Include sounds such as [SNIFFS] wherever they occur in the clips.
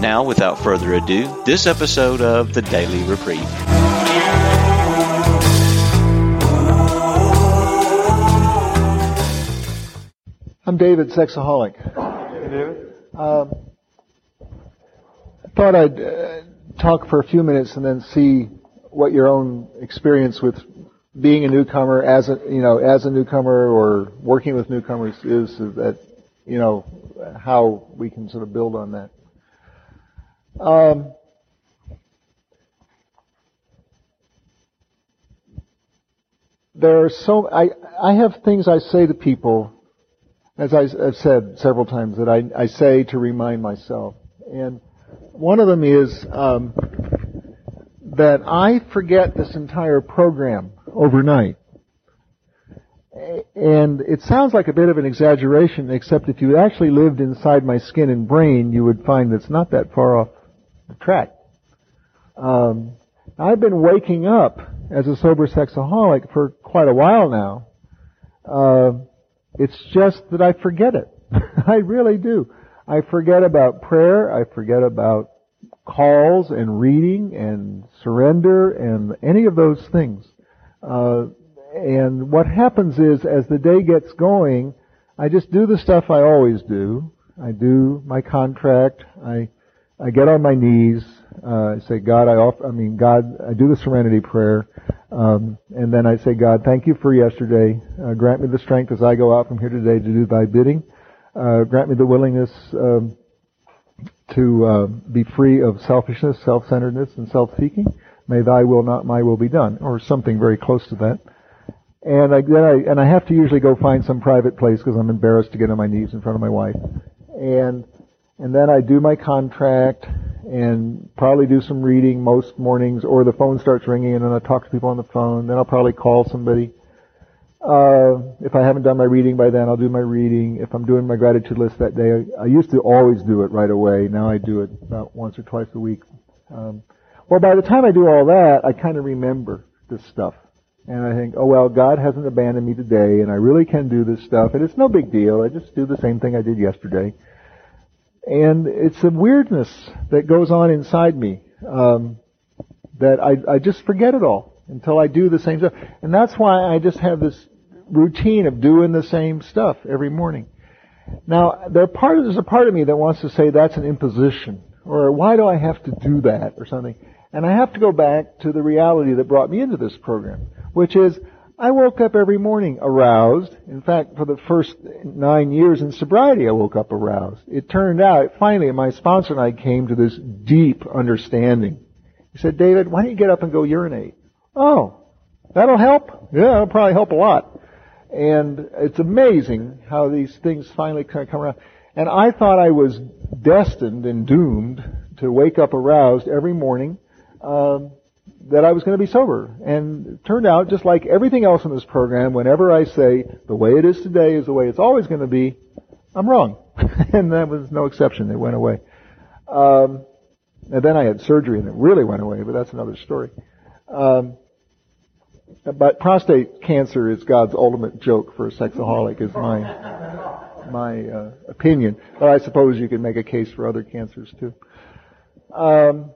Now, without further ado, this episode of the Daily Reprieve. I'm David, sexaholic. Hey, David. Um, I thought I'd uh, talk for a few minutes and then see what your own experience with being a newcomer as a you know as a newcomer or working with newcomers is that you know how we can sort of build on that. Um, there are so I I have things I say to people, as I, have said several times that I I say to remind myself, and one of them is um, that I forget this entire program overnight. And it sounds like a bit of an exaggeration, except if you actually lived inside my skin and brain, you would find it's not that far off track. Um, I've been waking up as a sober sexaholic for quite a while now. Uh, it's just that I forget it. [LAUGHS] I really do. I forget about prayer. I forget about calls and reading and surrender and any of those things. Uh, and what happens is, as the day gets going, I just do the stuff I always do. I do my contract. I I get on my knees. Uh, I say, God, I offer, I mean, God, I do the serenity prayer. Um, and then I say, God, thank you for yesterday. Uh, grant me the strength as I go out from here today to do thy bidding. Uh, grant me the willingness, um, to, uh, be free of selfishness, self-centeredness, and self-seeking. May thy will, not my will be done. Or something very close to that. And I, then I, and I have to usually go find some private place because I'm embarrassed to get on my knees in front of my wife. And and then I do my contract and probably do some reading most mornings, or the phone starts ringing and then I talk to people on the phone. Then I'll probably call somebody. Uh, if I haven't done my reading by then, I'll do my reading. If I'm doing my gratitude list that day, I, I used to always do it right away. Now I do it about once or twice a week. Um, well, by the time I do all that, I kind of remember this stuff. And I think, oh well, God hasn't abandoned me today, and I really can do this stuff, and it's no big deal. I just do the same thing I did yesterday. And it's a weirdness that goes on inside me um, that I, I just forget it all until I do the same stuff. And that's why I just have this routine of doing the same stuff every morning. Now, there part of, there's a part of me that wants to say that's an imposition, or why do I have to do that, or something. And I have to go back to the reality that brought me into this program, which is I woke up every morning aroused. In fact, for the first nine years in sobriety, I woke up aroused. It turned out, finally, my sponsor and I came to this deep understanding. He said, David, why don't you get up and go urinate? Oh, that'll help? Yeah, that'll probably help a lot. And it's amazing how these things finally kind of come around. And I thought I was destined and doomed to wake up aroused every morning. Um, that I was going to be sober. And it turned out, just like everything else in this program, whenever I say the way it is today is the way it's always going to be, I'm wrong. [LAUGHS] and that was no exception. It went away. Um, and then I had surgery and it really went away, but that's another story. Um, but prostate cancer is God's ultimate joke for a sexaholic, is my my uh, opinion. But I suppose you could make a case for other cancers too. Um,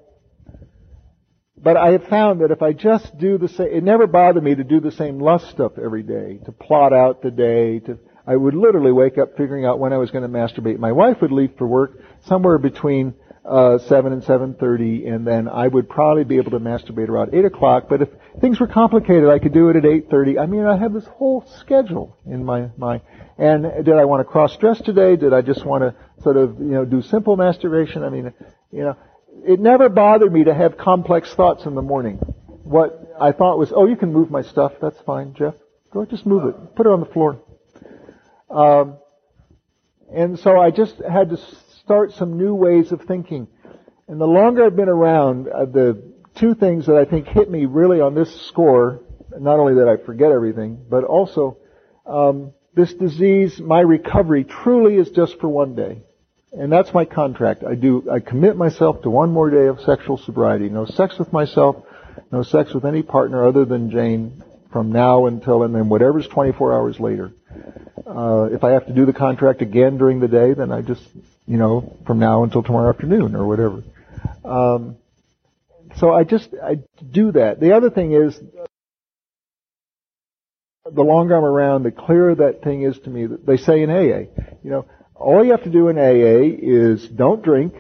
but I have found that if I just do the same, it never bothered me to do the same lust stuff every day, to plot out the day, to, I would literally wake up figuring out when I was going to masturbate. My wife would leave for work somewhere between uh, 7 and 7.30, and then I would probably be able to masturbate around 8 o'clock, but if things were complicated, I could do it at 8.30. I mean, I have this whole schedule in my mind. And did I want to cross-dress today? Did I just want to sort of, you know, do simple masturbation? I mean, you know, it never bothered me to have complex thoughts in the morning. What I thought was, oh, you can move my stuff. That's fine, Jeff. Go just move it. Put it on the floor. Um, and so I just had to start some new ways of thinking. And the longer I've been around, uh, the two things that I think hit me really on this score. Not only that I forget everything, but also um, this disease, my recovery truly is just for one day. And that's my contract. I do, I commit myself to one more day of sexual sobriety. No sex with myself, no sex with any partner other than Jane from now until, and then whatever's 24 hours later. Uh, if I have to do the contract again during the day, then I just, you know, from now until tomorrow afternoon or whatever. Um, so I just, I do that. The other thing is, the longer I'm around, the clearer that thing is to me. That they say in AA, you know, all you have to do in AA is don't drink.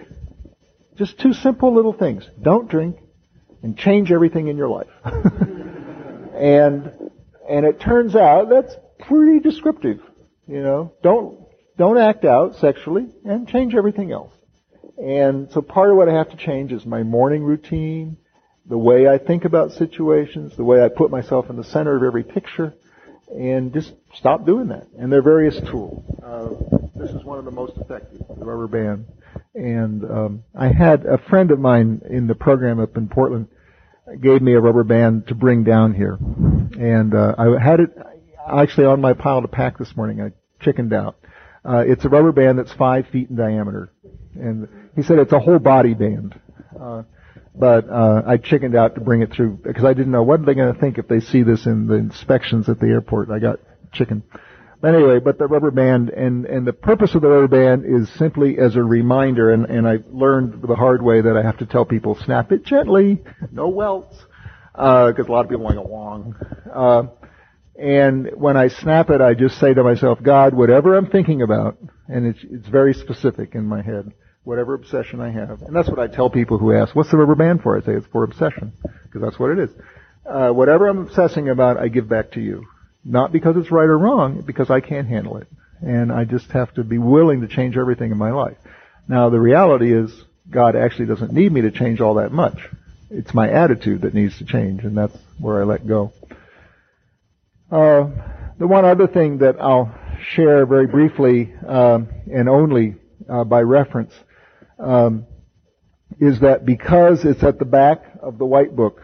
Just two simple little things. Don't drink and change everything in your life. [LAUGHS] and, and it turns out that's pretty descriptive. You know, don't, don't act out sexually and change everything else. And so part of what I have to change is my morning routine, the way I think about situations, the way I put myself in the center of every picture, and just stop doing that. And there are various tools. Uh, this is one of the most effective, the rubber band. And um, I had a friend of mine in the program up in Portland gave me a rubber band to bring down here, and uh, I had it actually on my pile to pack this morning. I chickened out. Uh, it's a rubber band that's five feet in diameter, and he said it's a whole body band. Uh, but uh, I chickened out to bring it through because I didn't know what are they going to think if they see this in the inspections at the airport. I got chicken. But anyway, but the rubber band and and the purpose of the rubber band is simply as a reminder, and and I learned the hard way that I have to tell people snap it gently, no welts, Uh, because uh, a lot of people want to go long. Uh, and when I snap it, I just say to myself, God, whatever I'm thinking about, and it's it's very specific in my head, whatever obsession I have, and that's what I tell people who ask, "What's the rubber band for?" I say it's for obsession, because that's what it is. Uh, whatever I'm obsessing about, I give back to you. Not because it's right or wrong, because I can't handle it. And I just have to be willing to change everything in my life. Now the reality is, God actually doesn't need me to change all that much. It's my attitude that needs to change, and that's where I let go. Uh, the one other thing that I'll share very briefly, uh, and only uh, by reference, um, is that because it's at the back of the white book,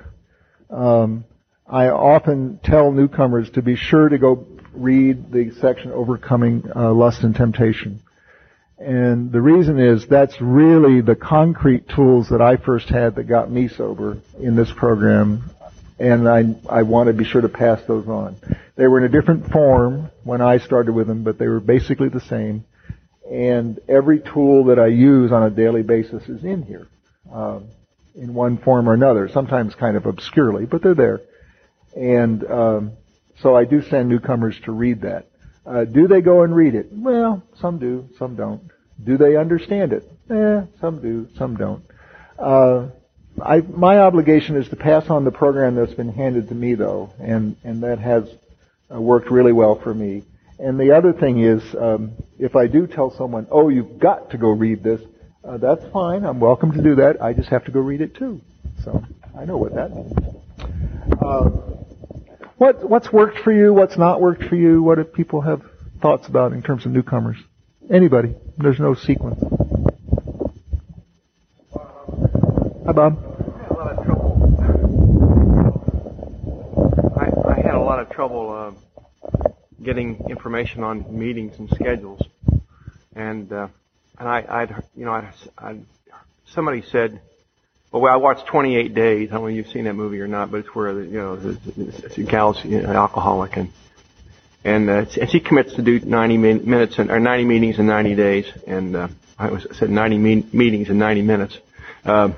um, I often tell newcomers to be sure to go read the section overcoming uh, lust and temptation. And the reason is that's really the concrete tools that I first had that got me sober in this program. And I, I want to be sure to pass those on. They were in a different form when I started with them, but they were basically the same. And every tool that I use on a daily basis is in here, um, in one form or another. Sometimes kind of obscurely, but they're there. And um, so I do send newcomers to read that. Uh, do they go and read it? Well, some do, some don't. Do they understand it? Eh, some do, some don't. Uh, I, my obligation is to pass on the program that's been handed to me, though, and and that has uh, worked really well for me. And the other thing is, um, if I do tell someone, "Oh, you've got to go read this," uh, that's fine. I'm welcome to do that. I just have to go read it too. So I know what that means. Uh, what what's worked for you? What's not worked for you? What do people have thoughts about in terms of newcomers? Anybody? There's no sequence. Hi, Bob. I, had a lot of trouble uh, getting information on meetings and schedules, and uh, and I, I'd you know I, I somebody said well, I watched 28 Days. I don't know if you've seen that movie or not, but it's where you know the, gal's you know, an alcoholic and and uh, she commits to do 90 min- minutes and, or 90 meetings in 90 days. And uh, I was I said 90 me- meetings in 90 minutes. Uh,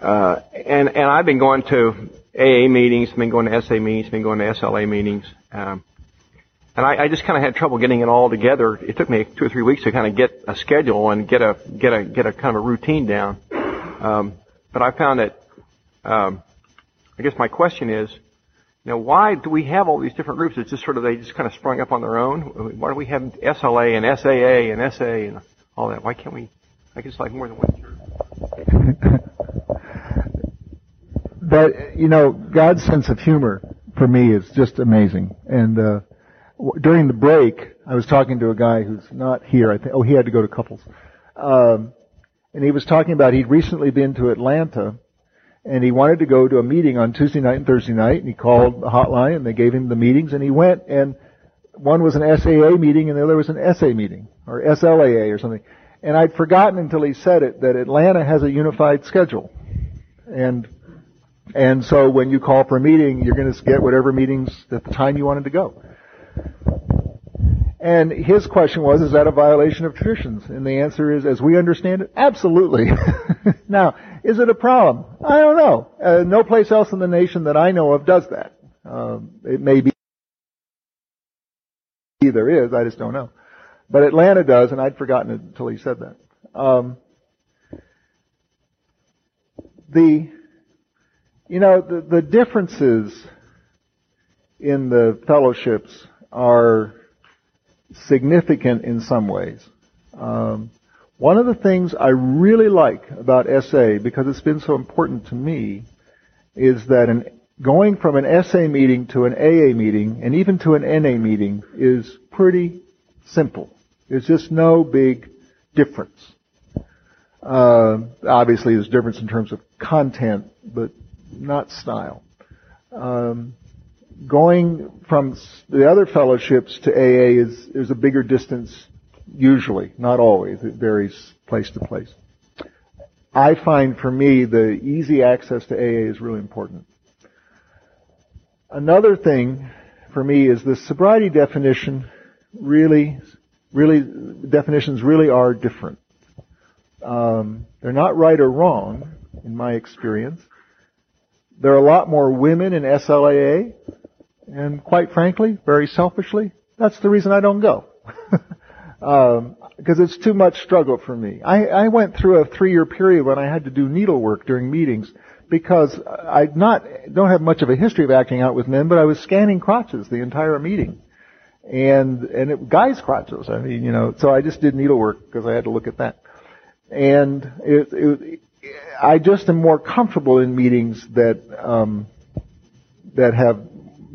uh, and and I've been going to AA meetings, been going to SA meetings, been going to SLA meetings. Um, and I, I just kind of had trouble getting it all together. It took me two or three weeks to kind of get a schedule and get a get a get a kind of a routine down. Um, but I found that, um, I guess my question is, you know, why do we have all these different groups? It's just sort of, they just kind of sprung up on their own. Why do we have SLA and SAA and SA and all that? Why can't we, I guess like more than one church? [LAUGHS] but, you know, God's sense of humor for me is just amazing. And, uh, during the break, I was talking to a guy who's not here. I think, oh, he had to go to couples. Um, and he was talking about he'd recently been to Atlanta, and he wanted to go to a meeting on Tuesday night and Thursday night, and he called the hotline, and they gave him the meetings, and he went, and one was an SAA meeting, and the other was an SA meeting, or SLAA or something. And I'd forgotten until he said it that Atlanta has a unified schedule. And, and so when you call for a meeting, you're going to get whatever meetings at the time you wanted to go. And his question was, is that a violation of traditions? And the answer is, as we understand it, absolutely. [LAUGHS] now, is it a problem? I don't know. Uh, no place else in the nation that I know of does that. Um, it may be there is, I just don't know. But Atlanta does, and I'd forgotten it until he said that. Um, the, you know, the, the differences in the fellowships are significant in some ways. Um, one of the things I really like about SA, because it's been so important to me, is that an, going from an SA meeting to an AA meeting, and even to an NA meeting, is pretty simple. There's just no big difference. Uh, obviously, there's difference in terms of content, but not style. Um, going from the other fellowships to AA is there's a bigger distance usually, not always. It varies place to place. I find for me the easy access to AA is really important. Another thing for me is the sobriety definition really, really, definitions really are different. Um, they're not right or wrong, in my experience. There are a lot more women in SLAA and quite frankly, very selfishly, that's the reason I don't go. [LAUGHS] um, because it's too much struggle for me. I, I went through a three-year period when I had to do needlework during meetings because I not don't have much of a history of acting out with men, but I was scanning crotches the entire meeting, and and it, guys' crotches. I mean, you know, so I just did needlework because I had to look at that, and it, it, I just am more comfortable in meetings that um, that have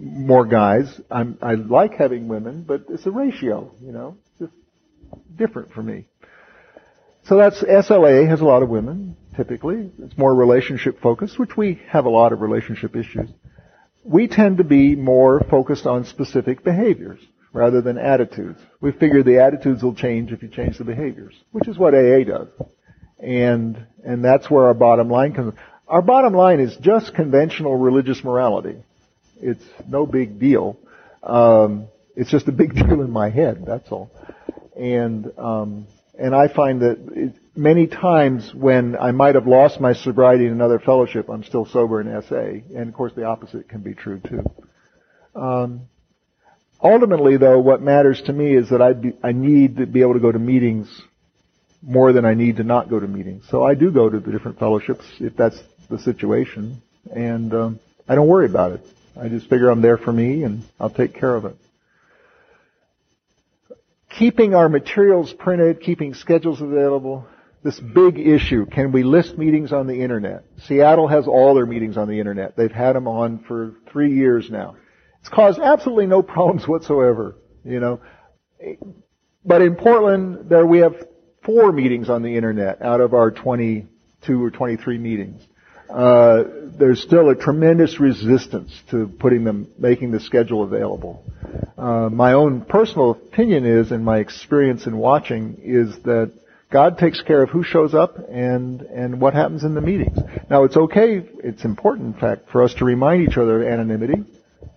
more guys. I'm, I like having women, but it's a ratio, you know, just different for me. So that's SLA has a lot of women, typically. It's more relationship focused, which we have a lot of relationship issues. We tend to be more focused on specific behaviors rather than attitudes. We figure the attitudes will change if you change the behaviors, which is what AA does. And, and that's where our bottom line comes. Our bottom line is just conventional religious morality. It's no big deal. Um, it's just a big [LAUGHS] deal in my head. That's all. And um, and I find that it, many times when I might have lost my sobriety in another fellowship, I'm still sober in SA. And of course, the opposite can be true too. Um, ultimately, though, what matters to me is that I I need to be able to go to meetings more than I need to not go to meetings. So I do go to the different fellowships if that's the situation, and um, I don't worry about it. I just figure I'm there for me and I'll take care of it. Keeping our materials printed, keeping schedules available, this big issue. Can we list meetings on the internet? Seattle has all their meetings on the internet. They've had them on for three years now. It's caused absolutely no [LAUGHS] problems whatsoever, you know. But in Portland, there we have four meetings on the internet out of our 22 or 23 meetings uh, there's still a tremendous resistance to putting them, making the schedule available. Uh, my own personal opinion is, and my experience in watching, is that God takes care of who shows up and and what happens in the meetings. Now it's okay, it's important, in fact, for us to remind each other of anonymity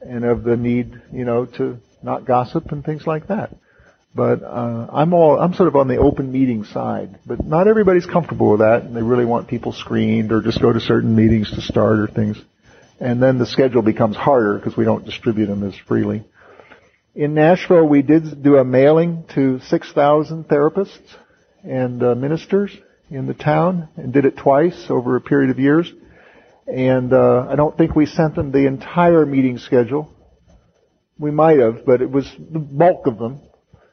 and of the need, you know, to not gossip and things like that. But uh, I'm all I'm sort of on the open meeting side. But not everybody's comfortable with that, and they really want people screened or just go to certain meetings to start or things. And then the schedule becomes harder because we don't distribute them as freely. In Nashville, we did do a mailing to 6,000 therapists and uh, ministers in the town, and did it twice over a period of years. And uh, I don't think we sent them the entire meeting schedule. We might have, but it was the bulk of them.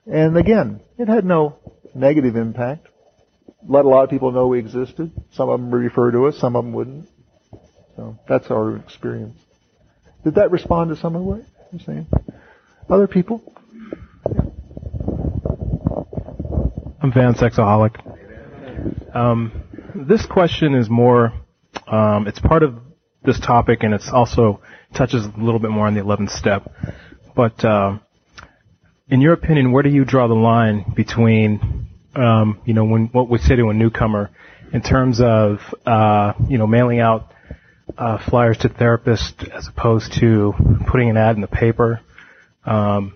And again, it had no negative impact. Let a lot of people know we existed. Some of them refer to us, some of them wouldn't. So that's our experience. Did that respond to some of what you're saying? Other people? I'm Van Sexaholic. Um, this question is more Um, it's part of this topic, and it's also touches a little bit more on the 11th step. But uh, in your opinion, where do you draw the line between, um, you know, when what we say to a newcomer in terms of, uh, you know, mailing out uh, flyers to therapists as opposed to putting an ad in the paper, um,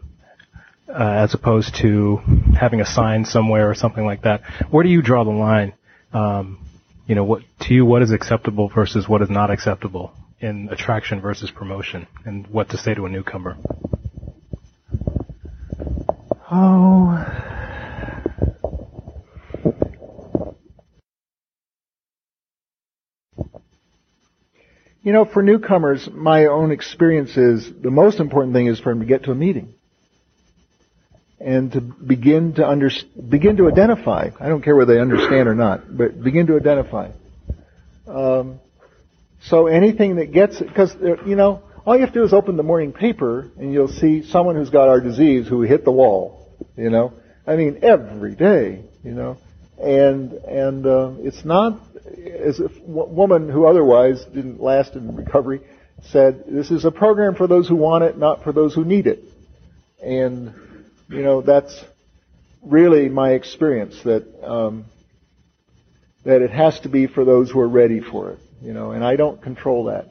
uh, as opposed to having a sign somewhere or something like that? Where do you draw the line? Um, you know, what to you, what is acceptable versus what is not acceptable in attraction versus promotion, and what to say to a newcomer? Oh. You know, for newcomers, my own experience is the most important thing is for them to get to a meeting and to begin to under, begin to identify. I don't care whether they understand or not, but begin to identify. Um, so anything that gets because you know all you have to do is open the morning paper and you'll see someone who's got our disease who hit the wall. You know, I mean every day. You know, and and uh, it's not as if a woman who otherwise didn't last in recovery said, "This is a program for those who want it, not for those who need it." And you know, that's really my experience that um, that it has to be for those who are ready for it. You know, and I don't control that.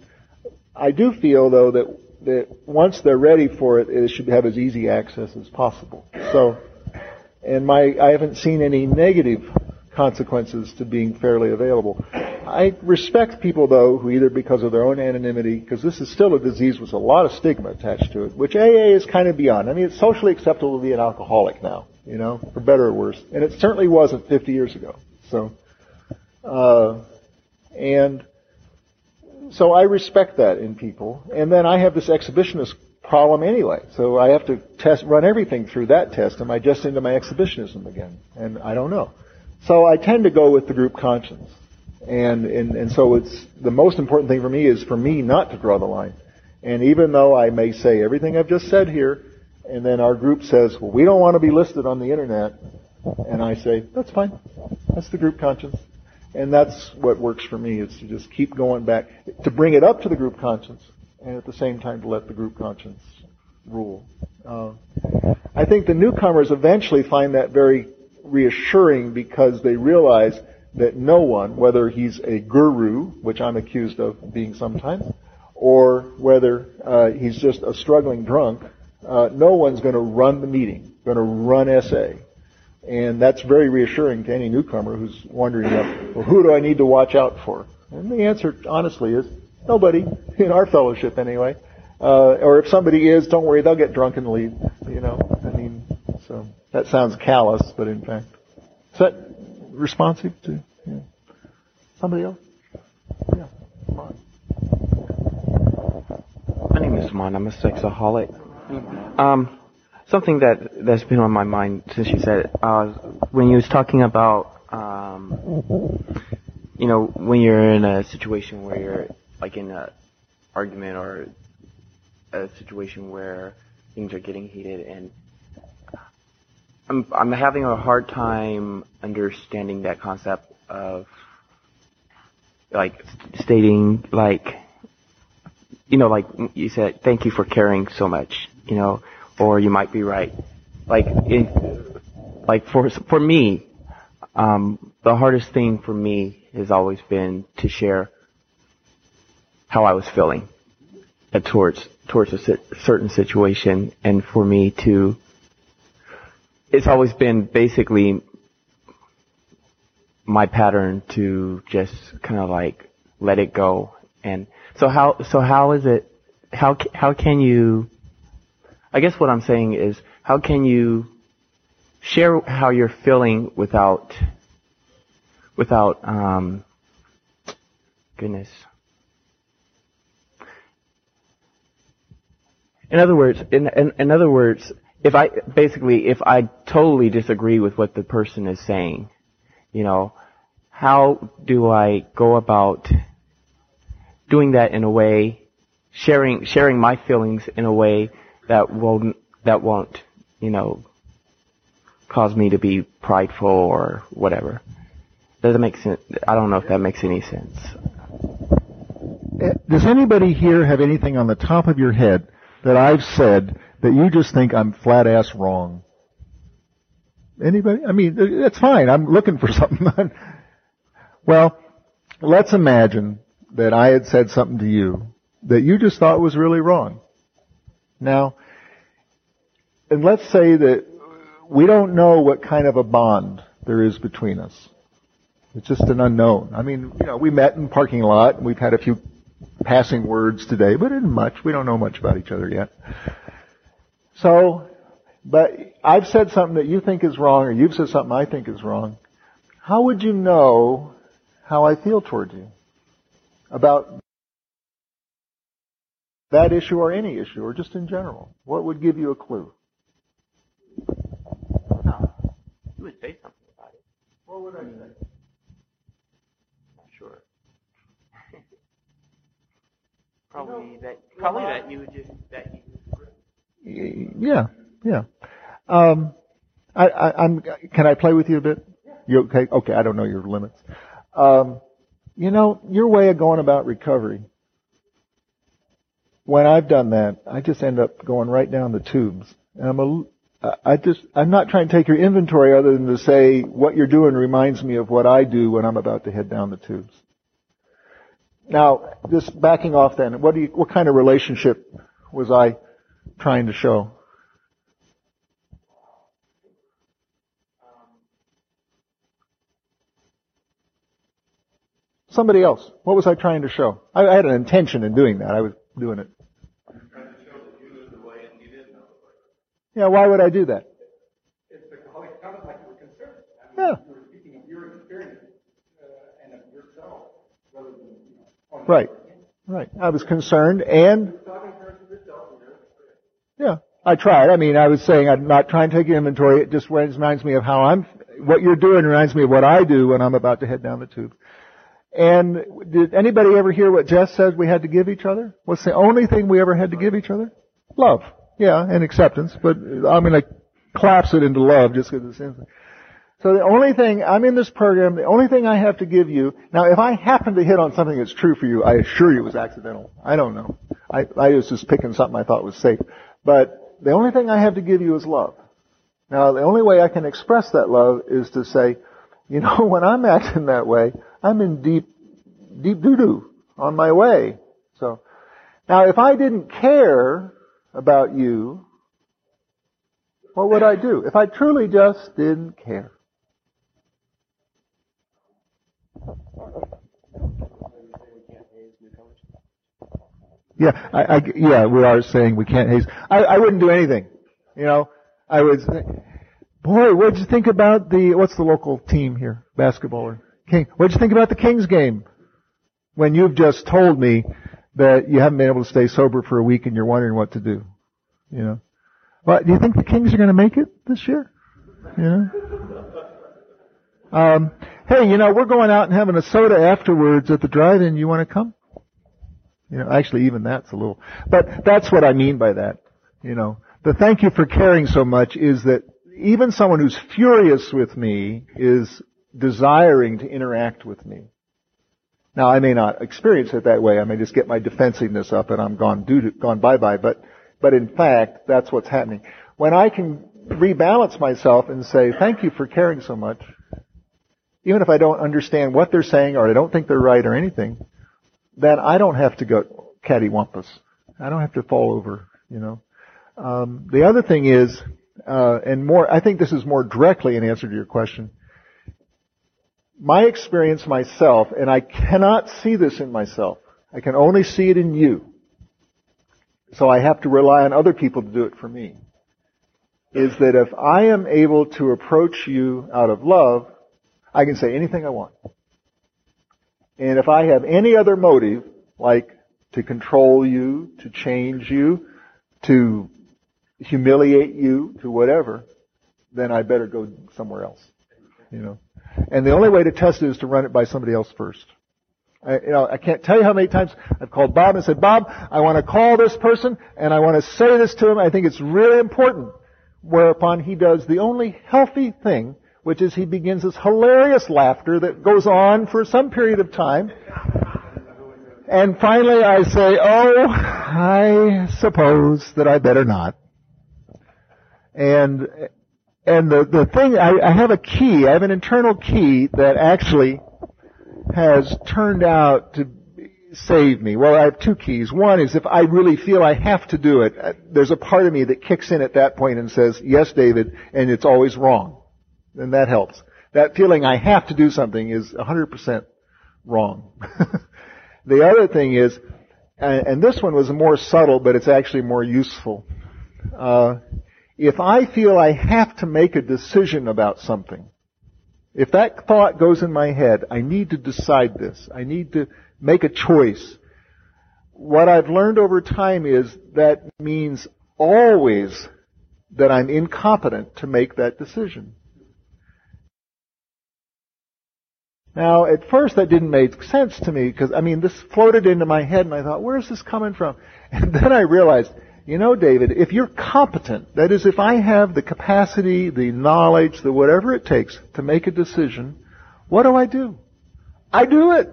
I do feel though that that once they're ready for it, it should have as easy access as possible. So, and my I haven't seen any negative consequences to being fairly available. I respect people though who either because of their own anonymity, because this is still a disease with a lot of stigma attached to it, which AA is kind of beyond. I mean, it's socially acceptable to be an alcoholic now, you know, for better or worse, and it certainly wasn't 50 years ago. So, uh, and so I respect that in people, and then I have this exhibitionist problem anyway. So I have to test, run everything through that test. Am I just into my exhibitionism again? And I don't know. So I tend to go with the group conscience. And, and, and so it's, the most important thing for me is for me not to draw the line. And even though I may say everything I've just said here, and then our group says, well, we don't want to be listed on the internet, and I say, that's fine. That's the group conscience. And that's what works for me is to just keep going back, to bring it up to the group conscience, and at the same time to let the group conscience rule. Uh, I think the newcomers eventually find that very reassuring because they realize that no one, whether he's a guru, which I'm accused of being sometimes, or whether uh, he's just a struggling drunk, uh, no one's going to run the meeting, going to run SA. And that's very reassuring to any newcomer who's wondering, well, who do I need to watch out for? And the answer, honestly, is nobody [LAUGHS] in our fellowship, anyway. Uh, or if somebody is, don't worry, they'll get drunk and leave. You know, I mean, so that sounds callous, but in fact, is that responsive to yeah. somebody else? Yeah. My name is Mon. I'm a sexaholic. Um, something that that's been on my mind since you said uh, when you was talking about um, you know when you're in a situation where you're like in a argument or a situation where things are getting heated and I'm I'm having a hard time understanding that concept of like stating like you know like you said thank you for caring so much you know or you might be right like it, like for for me um the hardest thing for me has always been to share how I was feeling towards towards a certain situation and for me to it's always been basically my pattern to just kind of like let it go. And so how so how is it how how can you I guess what I'm saying is how can you share how you're feeling without without um goodness. In other words in in, in other words if I basically if I totally disagree with what the person is saying, you know, how do I go about doing that in a way, sharing sharing my feelings in a way that won't that won't, you know, cause me to be prideful or whatever. Does it make sense? I don't know if that makes any sense. Eh, does anybody here have anything on the top of your head that I've said that you just think I'm flat ass wrong? Anybody? I mean, eh, that's fine. I'm looking for [LAUGHS] something. well, let's imagine that I had said something to you that you just thought was really wrong. Now, and let's say that we don't know what kind of a bond there is between us. It's just an unknown. I mean, you know, we met in parking lot and we've had a few passing words today, but in much. We don't know much about each other yet. So, but I've said something that you think is wrong or you've said something I think is wrong. How would you know how I feel towards you? About that issue or any issue or just in general? What would give you a clue? You would say something about it. What would I say? Not sure. [LAUGHS] probably that. Probably that you would just that you. Yeah, yeah. Um, I, I, I'm. Can I play with you a bit? You okay? Okay. I don't know your limits. Um, you know your way of going about recovery. When I've done that, I just end up going right down the tubes, and I'm a. I just, I'm not trying to take your inventory other than to say what you're doing reminds me of what I do when I'm about to head down the tubes. Now, just backing off then, what do you, what kind of relationship was I trying to show? Somebody else. What was I trying to show? I, I had an intention in doing that. I was doing it. Yeah, why would I do that? It's because it sounded like you were concerned. I mean, Yeah. You were speaking of your experience uh, and of yourself rather than, you know, Right. Right. I was concerned and, talking in terms of yourself and your experience. yeah, I tried. I mean, I was saying I'm not trying to take inventory. It just reminds me of how I'm, what you're doing reminds me of what I do when I'm about to head down the tube. And did anybody ever hear what Jess said we had to give each other? What's the only thing we ever had to give each other? Love. Yeah, and acceptance. But I'm going to collapse it into love just because it's instant. So the only thing, I'm in this program, the only thing I have to give you, now if I happen to hit on something that's true for you, I assure you it was accidental. I don't know. I, I was just picking something I thought was safe. But the only thing I have to give you is love. Now the only way I can express that love is to say, you know, [LAUGHS] when I'm acting that way, I'm in deep, deep doo-doo on my way. So, now if I didn't care about you, what would I do? If I truly just didn't care. Yeah, I, I, yeah, we are saying we can't haze. I, I wouldn't do anything. You know, I would boy, what'd you think about the, what's the local team here? Basketball or King? What'd you think about the Kings game? When you've just told me that you haven't been able to stay sober for a week and you're wondering what to do. You know. Well, do you think the Kings are going to make it this year? You know. Um, hey, you know, we're going out and having a soda afterwards at the drive-in. You want to come? You know, actually, even that's a little, but that's what I mean by that. You know, the thank you for caring so much is that even someone who's furious with me is desiring to interact with me. Now, I may not experience it that way. I may just get my defensiveness up and I'm gone, doo gone bye-bye. But, but in fact, that's what's happening. When I can rebalance myself and say, thank you for caring so much, even if I don't understand what they're saying or I don't think they're right or anything, then I don't have to go cattywampus. I don't have to fall over, you know. Um, the other thing is, uh, and more, I think this is more directly an answer to your question. My experience myself, and I cannot see this in myself. I can only see it in you. So I have to rely on other people to do it for me. Is that if I am able to approach you out of love, I can say anything I want. And if I have any other motive, like to control you, to change you, to humiliate you, to whatever, then I better go somewhere else. You know. And the only way to test it is to run it by somebody else first. I, you know, I can't tell you how many times I've called Bob and said, Bob, I want to call this person and I want to say this to him. I think it's really important. Whereupon he does the only healthy thing, which is he begins this hilarious laughter that goes on for some period of time. and finally I say, oh, I suppose that I better not. And, and the, the thing, I, I have a key, I have an internal key that actually has turned out to save me. Well, I have two keys. One is if I really feel I have to do it, uh, there's a part of me that kicks in at that point and says, yes, David, and it's always wrong. And that helps. That feeling I have to do something is 100% wrong. [LAUGHS] the other thing is, and this one was more subtle, but it's actually more useful. Uh, if I feel I have to make a decision about something, if that thought goes in my head, I need to decide this. I need to make a choice. What I've learned over time is that means always that I'm incompetent to make that decision. Now, at first that didn't make sense to me because, I mean, this floated into my head and I thought, where's this coming from? [LAUGHS] And then I realized, you know, David, if you're competent, that is, if I have the capacity, the knowledge, the whatever it takes to make a decision, what do I do? I do it.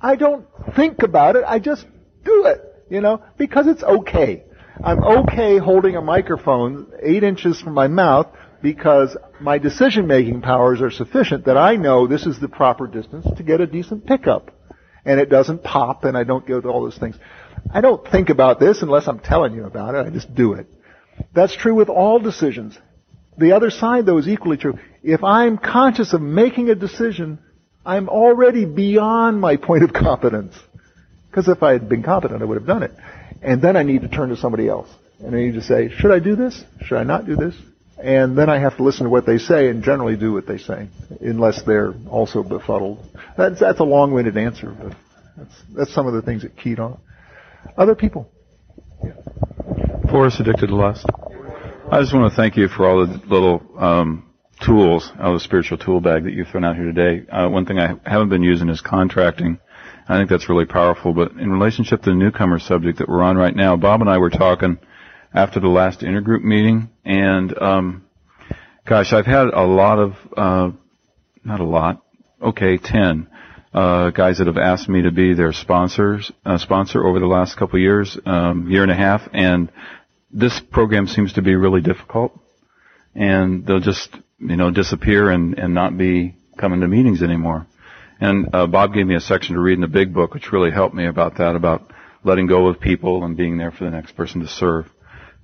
I don't think about it. I just do it, you know, because it's okay. I'm okay holding a microphone eight inches from my mouth because my decision making powers are sufficient that I know this is the proper distance to get a decent pickup. And it doesn't pop and I don't get all those things. I don't think about this unless I'm telling you about it. I just do it. That's true with all decisions. The other side though is equally true. If I'm conscious of making a decision, I'm already beyond my point of competence. Because if I had been competent, I would have done it. And then I need to turn to somebody else. And I need to say, should I do this? Should I not do this? and then I have to listen to what they say and generally do what they say, unless they're also befuddled. That's, that's a long-winded answer, but that's, that's some of the things that keyed on. Other people? Forrest Addicted to Lust. I just want to thank you for all the little um, tools out of the spiritual tool bag that you've thrown out here today. Uh, one thing I haven't been using is contracting. I think that's really powerful. But in relationship to the newcomer subject that we're on right now, Bob and I were talking after the last intergroup meeting, and um, gosh, I've had a lot of, uh, not a lot, okay, ten uh, guys that have asked me to be their sponsors, uh, sponsor over the last couple years, um, year and a half, and this program seems to be really difficult, and they'll just, you know, disappear and and not be coming to meetings anymore. And uh, Bob gave me a section to read in the big book, which really helped me about that, about letting go of people and being there for the next person to serve.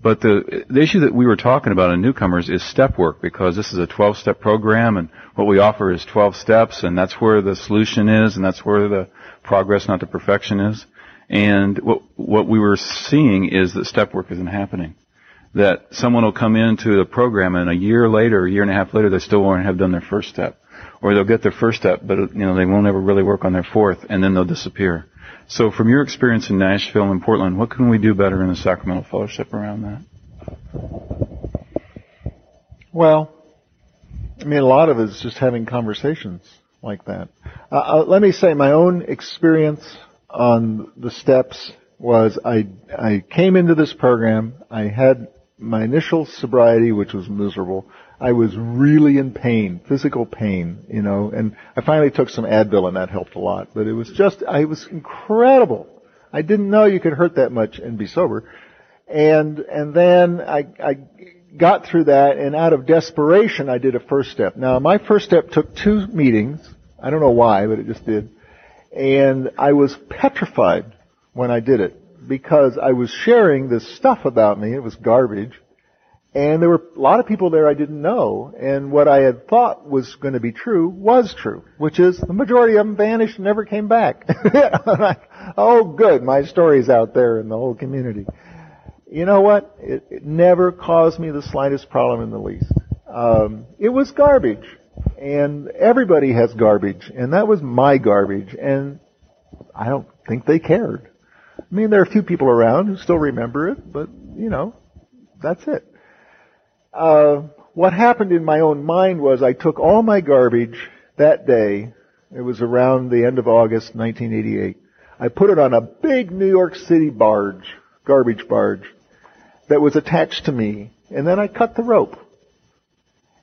But the, the issue that we were talking about in newcomers is step work because this is a 12 step program and what we offer is 12 steps and that's where the solution is and that's where the progress, not the perfection is. And what, what we were seeing is that step work isn't happening. That someone will come into the program and a year later, a year and a half later, they still won't have done their first step. Or they'll get their first step, but you know, they won't ever really work on their fourth and then they'll disappear. So from your experience in Nashville and Portland, what can we do better in the Sacramento Fellowship around that? Well, I mean, a lot of it is just having conversations like that. Uh, uh, let me say my own experience on the steps was I, I came into this program, I had my initial sobriety, which was miserable. I was really in pain, physical pain, you know, and I finally took some Advil and that helped a lot. But it was just, I was incredible. I didn't know you could hurt that much and be sober. And, and then I, I got through that and out of desperation I did a first step. Now my first step took two meetings. I don't know why, but it just did. And I was petrified when I did it because I was sharing this stuff about me. It was garbage. And there were a lot of people there I didn't know, and what I had thought was going to be true was true, which is the majority of them vanished and never came back. [LAUGHS] like, oh good, my story's out there in the whole community. You know what? It, it never caused me the slightest problem in the least. Um, it was garbage, and everybody has garbage, and that was my garbage, and I don't think they cared. I mean, there are a few people around who still remember it, but you know, that's it. Uh, what happened in my own mind was I took all my garbage that day. It was around the end of August 1988. I put it on a big New York City barge, garbage barge, that was attached to me, and then I cut the rope.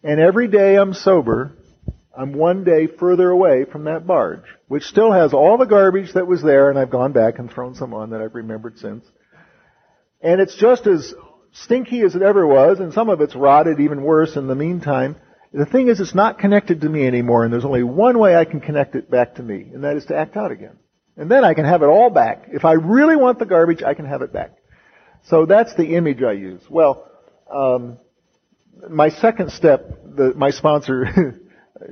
And every day I'm sober, I'm one day further away from that barge, which still has all the garbage that was there, and I've gone back and thrown some on that I've remembered since. And it's just as stinky as it ever was, and some of it's rotted even worse in the meantime. The thing is, it's not connected to me anymore, and there's only one way I can connect it back to me, and that is to act out again. And then I can have it all back. If I really want the garbage, I can have it back. So that's the image I use. Well, um, my second step, the, my sponsor, [LAUGHS]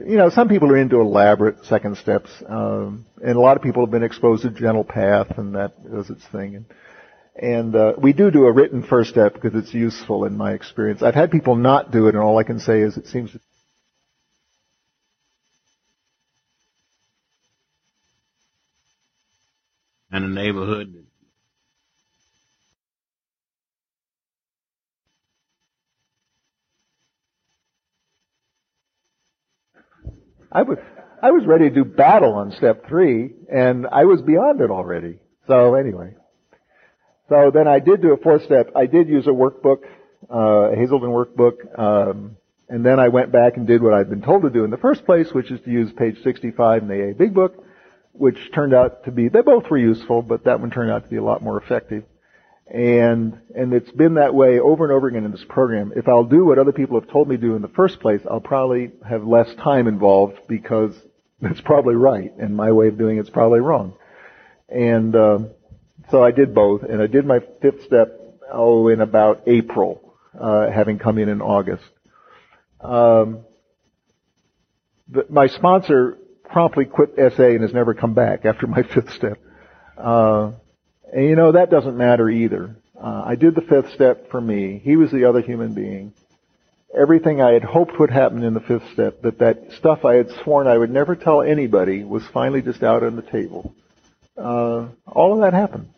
you know, some people are into elaborate second steps, um, and a lot of people have been exposed to gentle path, and that does its thing. And, and uh, we do do a written first step because it's useful in my experience. I've had people not do it, and all I can say is it seems and a neighborhood I was I was ready to do battle on step three, and I was beyond it already. So anyway, so then I did do a fourth step. I did use a workbook, uh, a Hazelden workbook, um, and then I went back and did what I'd been told to do in the first place, which is to use page 65 in the AA Big Book, which turned out to be they both were useful, but that one turned out to be a lot more effective. And, and it's been that way over and over again in this program. If I'll do what other people have told me to do in the first place, I'll probably have less time involved because it's probably right and my way of doing it's probably wrong. And, uh, so I did both and I did my fifth step, oh, in about April, uh, having come in in August. Um, the, my sponsor promptly quit SA and has never come back after my [LAUGHS] fifth step. Uh, and you know, that doesn't matter either. Uh, I did the fifth step for me. He was the other human being. Everything I had hoped would happen in the fifth step, that that stuff I had sworn I would never tell anybody was finally just out on the table. Uh, all of that happened.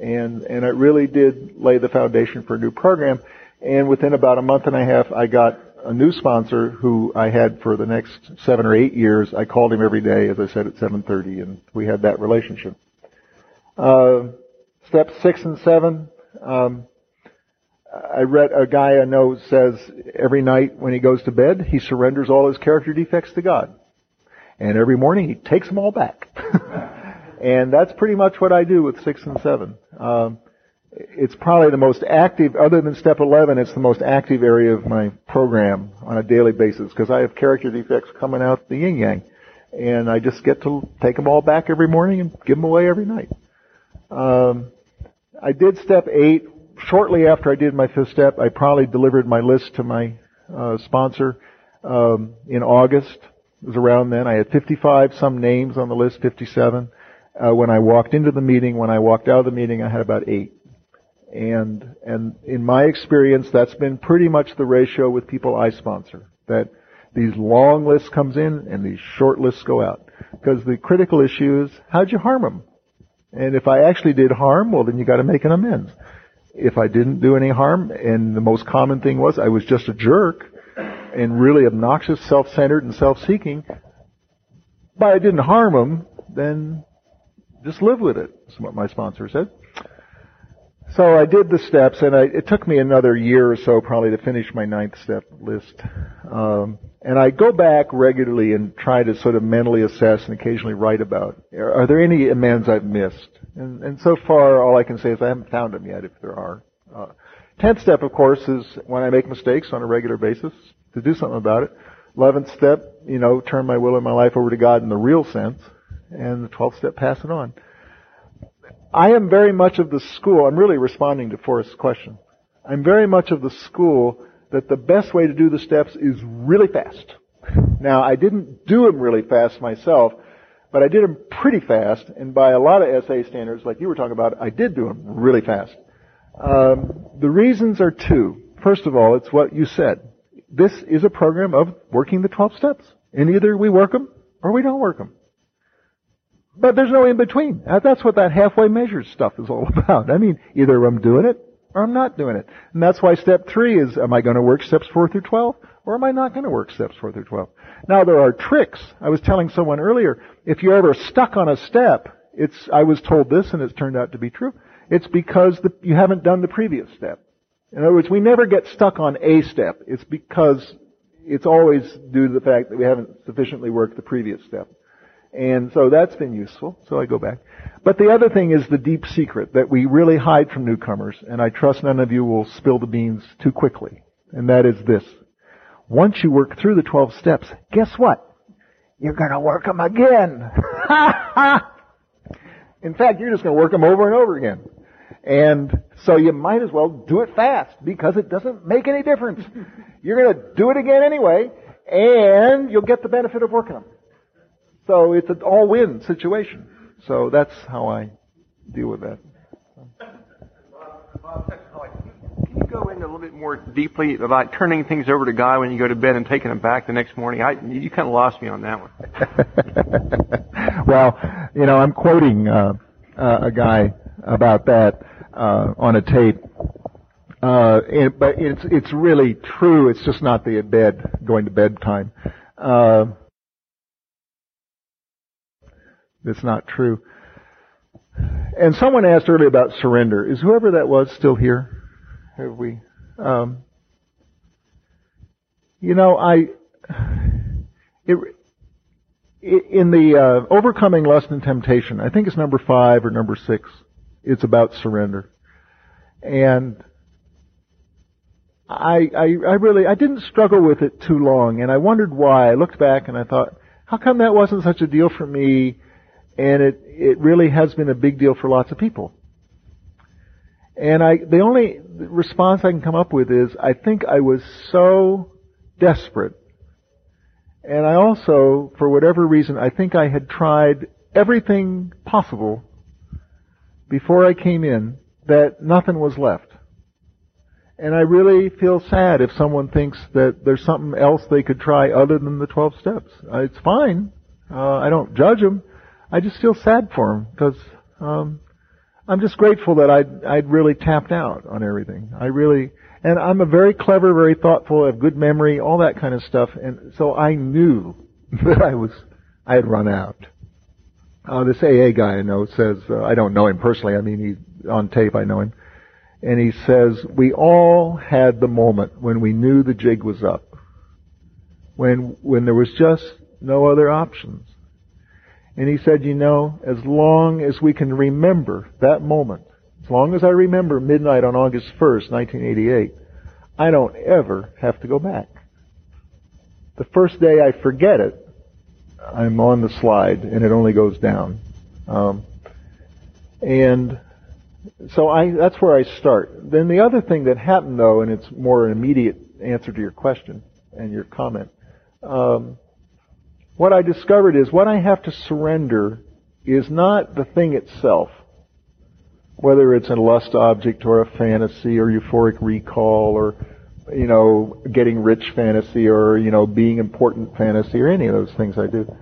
And, and it really did lay the foundation for a new program. And within about a month and a half, I got a new sponsor who I had for the next seven or eight years. I called him every day, as I said, at 7.30, and we had that relationship. Uh, steps six and seven. Um, I read a guy I know says every night when he goes to bed, he surrenders all his character defects to God. And every morning he takes them all back. [LAUGHS] and that's pretty much what I do with six and seven. Um, it's probably the most active, other than step 11, it's the most active area of my program on a daily basis because I have character defects coming out the yin yang. And I just get to take them all back every morning and give them away every night. Um, I did step eight. Shortly after I did my fifth step, I probably delivered my list to my uh, sponsor um, in August. It was around then. I had 55 some names on the list, 57. Uh, when I walked into the meeting, when I walked out of the meeting, I had about eight. And and in my experience, that's been pretty much the ratio with people I sponsor. That these long lists comes in and these short lists go out. Because the critical issue is how'd you harm them? And if I actually did harm, well then you gotta make an amends. If I didn't do any harm, and the most common thing was I was just a jerk, and really obnoxious, self-centered, and self-seeking, but I didn't harm them, then just live with it, is what my sponsor said. So I did the steps, and I, it took me another year or so probably to finish my ninth step list. Um, and I go back regularly and try to sort of mentally assess and occasionally write about, are there any amends I've missed? And, and so far, all I can say is I haven't found them yet, if there are. Uh, tenth step, of course, is when I make mistakes on a regular basis, to do something about it. Eleventh step, you know, turn my will and my life over to God in the real sense. And the twelfth step, pass it on. I am very much of the school, I'm really responding to Forrest's question. I'm very much of the school that the best way to do the steps is really fast. Now, I didn't do them really fast myself, but I did them pretty fast, and by a lot of SA standards, like you were talking about, I did do them really fast. Um, the reasons are two. First of all, it's what you said. This is a program of working the 12 steps. And either we work them or we don't work them. But there's no in between. Uh, that's what that halfway measure stuff is all [LAUGHS] about. I mean, either I'm doing it or I'm not doing it. And that's why step three is, am I going to work steps four through 12? Or am I not going to work steps four through 12? Now there are tricks. I was telling someone earlier, if you're ever stuck on a step, it's, I was told this and it's turned out to be true. It's because the, you haven't done the previous step. In other words, we never get stuck on a step. It's because it's always due to the fact that we haven't sufficiently worked the previous step. And so that's been useful, so I go back. But the other thing is the deep secret that we really hide from newcomers, and I trust none of you will spill the beans too quickly. And that is this. Once you work through the 12 steps, guess what? You're gonna work them again. [LAUGHS] In fact, you're just gonna work them over and over again. And so you might as well do it fast because it doesn't make any difference. You're to do it again anyway, and you'll get the benefit of working them. So it's an all-win situation. So that's how I deal with that. Can you go into a little bit more deeply about turning things over to God when you go to bed and taking them back the next morning? I, you kind of lost me on that one. [LAUGHS] well, you know, I'm quoting uh, uh, a guy about that uh, on a tape. Uh, it, but it's it's really true. It's just not the bed going to bed time. Uh, it's not true. And someone asked earlier about surrender. Is whoever that was still here? Have we? Um, you know, I. It, in the uh, overcoming lust and temptation, I think it's number five or number six. It's about surrender, and I, I, I really, I didn't struggle with it too long, and I wondered why. I looked back and I thought, how come that wasn't such a deal for me? And it, it really has been a big deal for lots of people. And I, the only response I can come up with is, I think I was so desperate. And I also, for whatever reason, I think I had tried everything possible before I came in that nothing was left. And I really feel sad if someone thinks that there's something else they could try other than the 12 steps. Uh, it's fine. Uh, I don't judge them. I just feel sad for him because um, I'm just grateful that I'd, I'd really tapped out on everything. I really, and I'm a very clever, very thoughtful, have good memory, all that kind of stuff. And so I knew [LAUGHS] that I was, I had run out. Uh, this AA guy I know says, uh, I don't know him personally. I mean, he's on tape. I know him and he says, we all had the moment when we knew the jig was up. When, when there was just no other options. And he said, you know, as long as we can remember that moment, as long as I remember midnight on August 1st, 1988, I don't ever have to go back. The first day I forget it, I'm on the slide and it only goes down. Um, and so I, that's where I start. Then the other thing that happened though, and it's more an immediate answer to your question and your comment, um, what I discovered is what I have to surrender is not the thing itself, whether it's a lust object or a fantasy or euphoric recall or, you know, getting rich fantasy or, you know, being important fantasy or any of those things I do.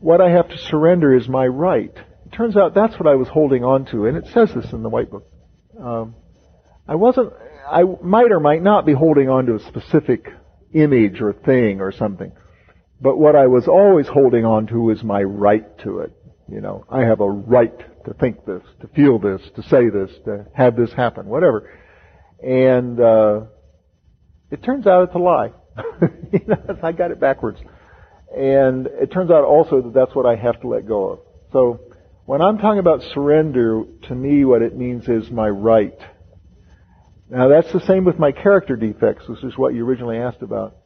What I have to surrender is my right it turns out that's what I was holding on to, and it says this in the White Book. Um, I wasn't, I might or might not be holding on to a specific image or thing or something, but what I was always holding on to was my right to it. You know, I have a right to think this, to feel this, to say this, to have this happen, whatever. And uh, it turns out it's a lie. [LAUGHS] you know, I got it backwards. And it turns out also that that's what I have to let go of. So when I'm talking about surrender, to me what it means is my right. Now that's the same with my character defects, which is what you originally asked about.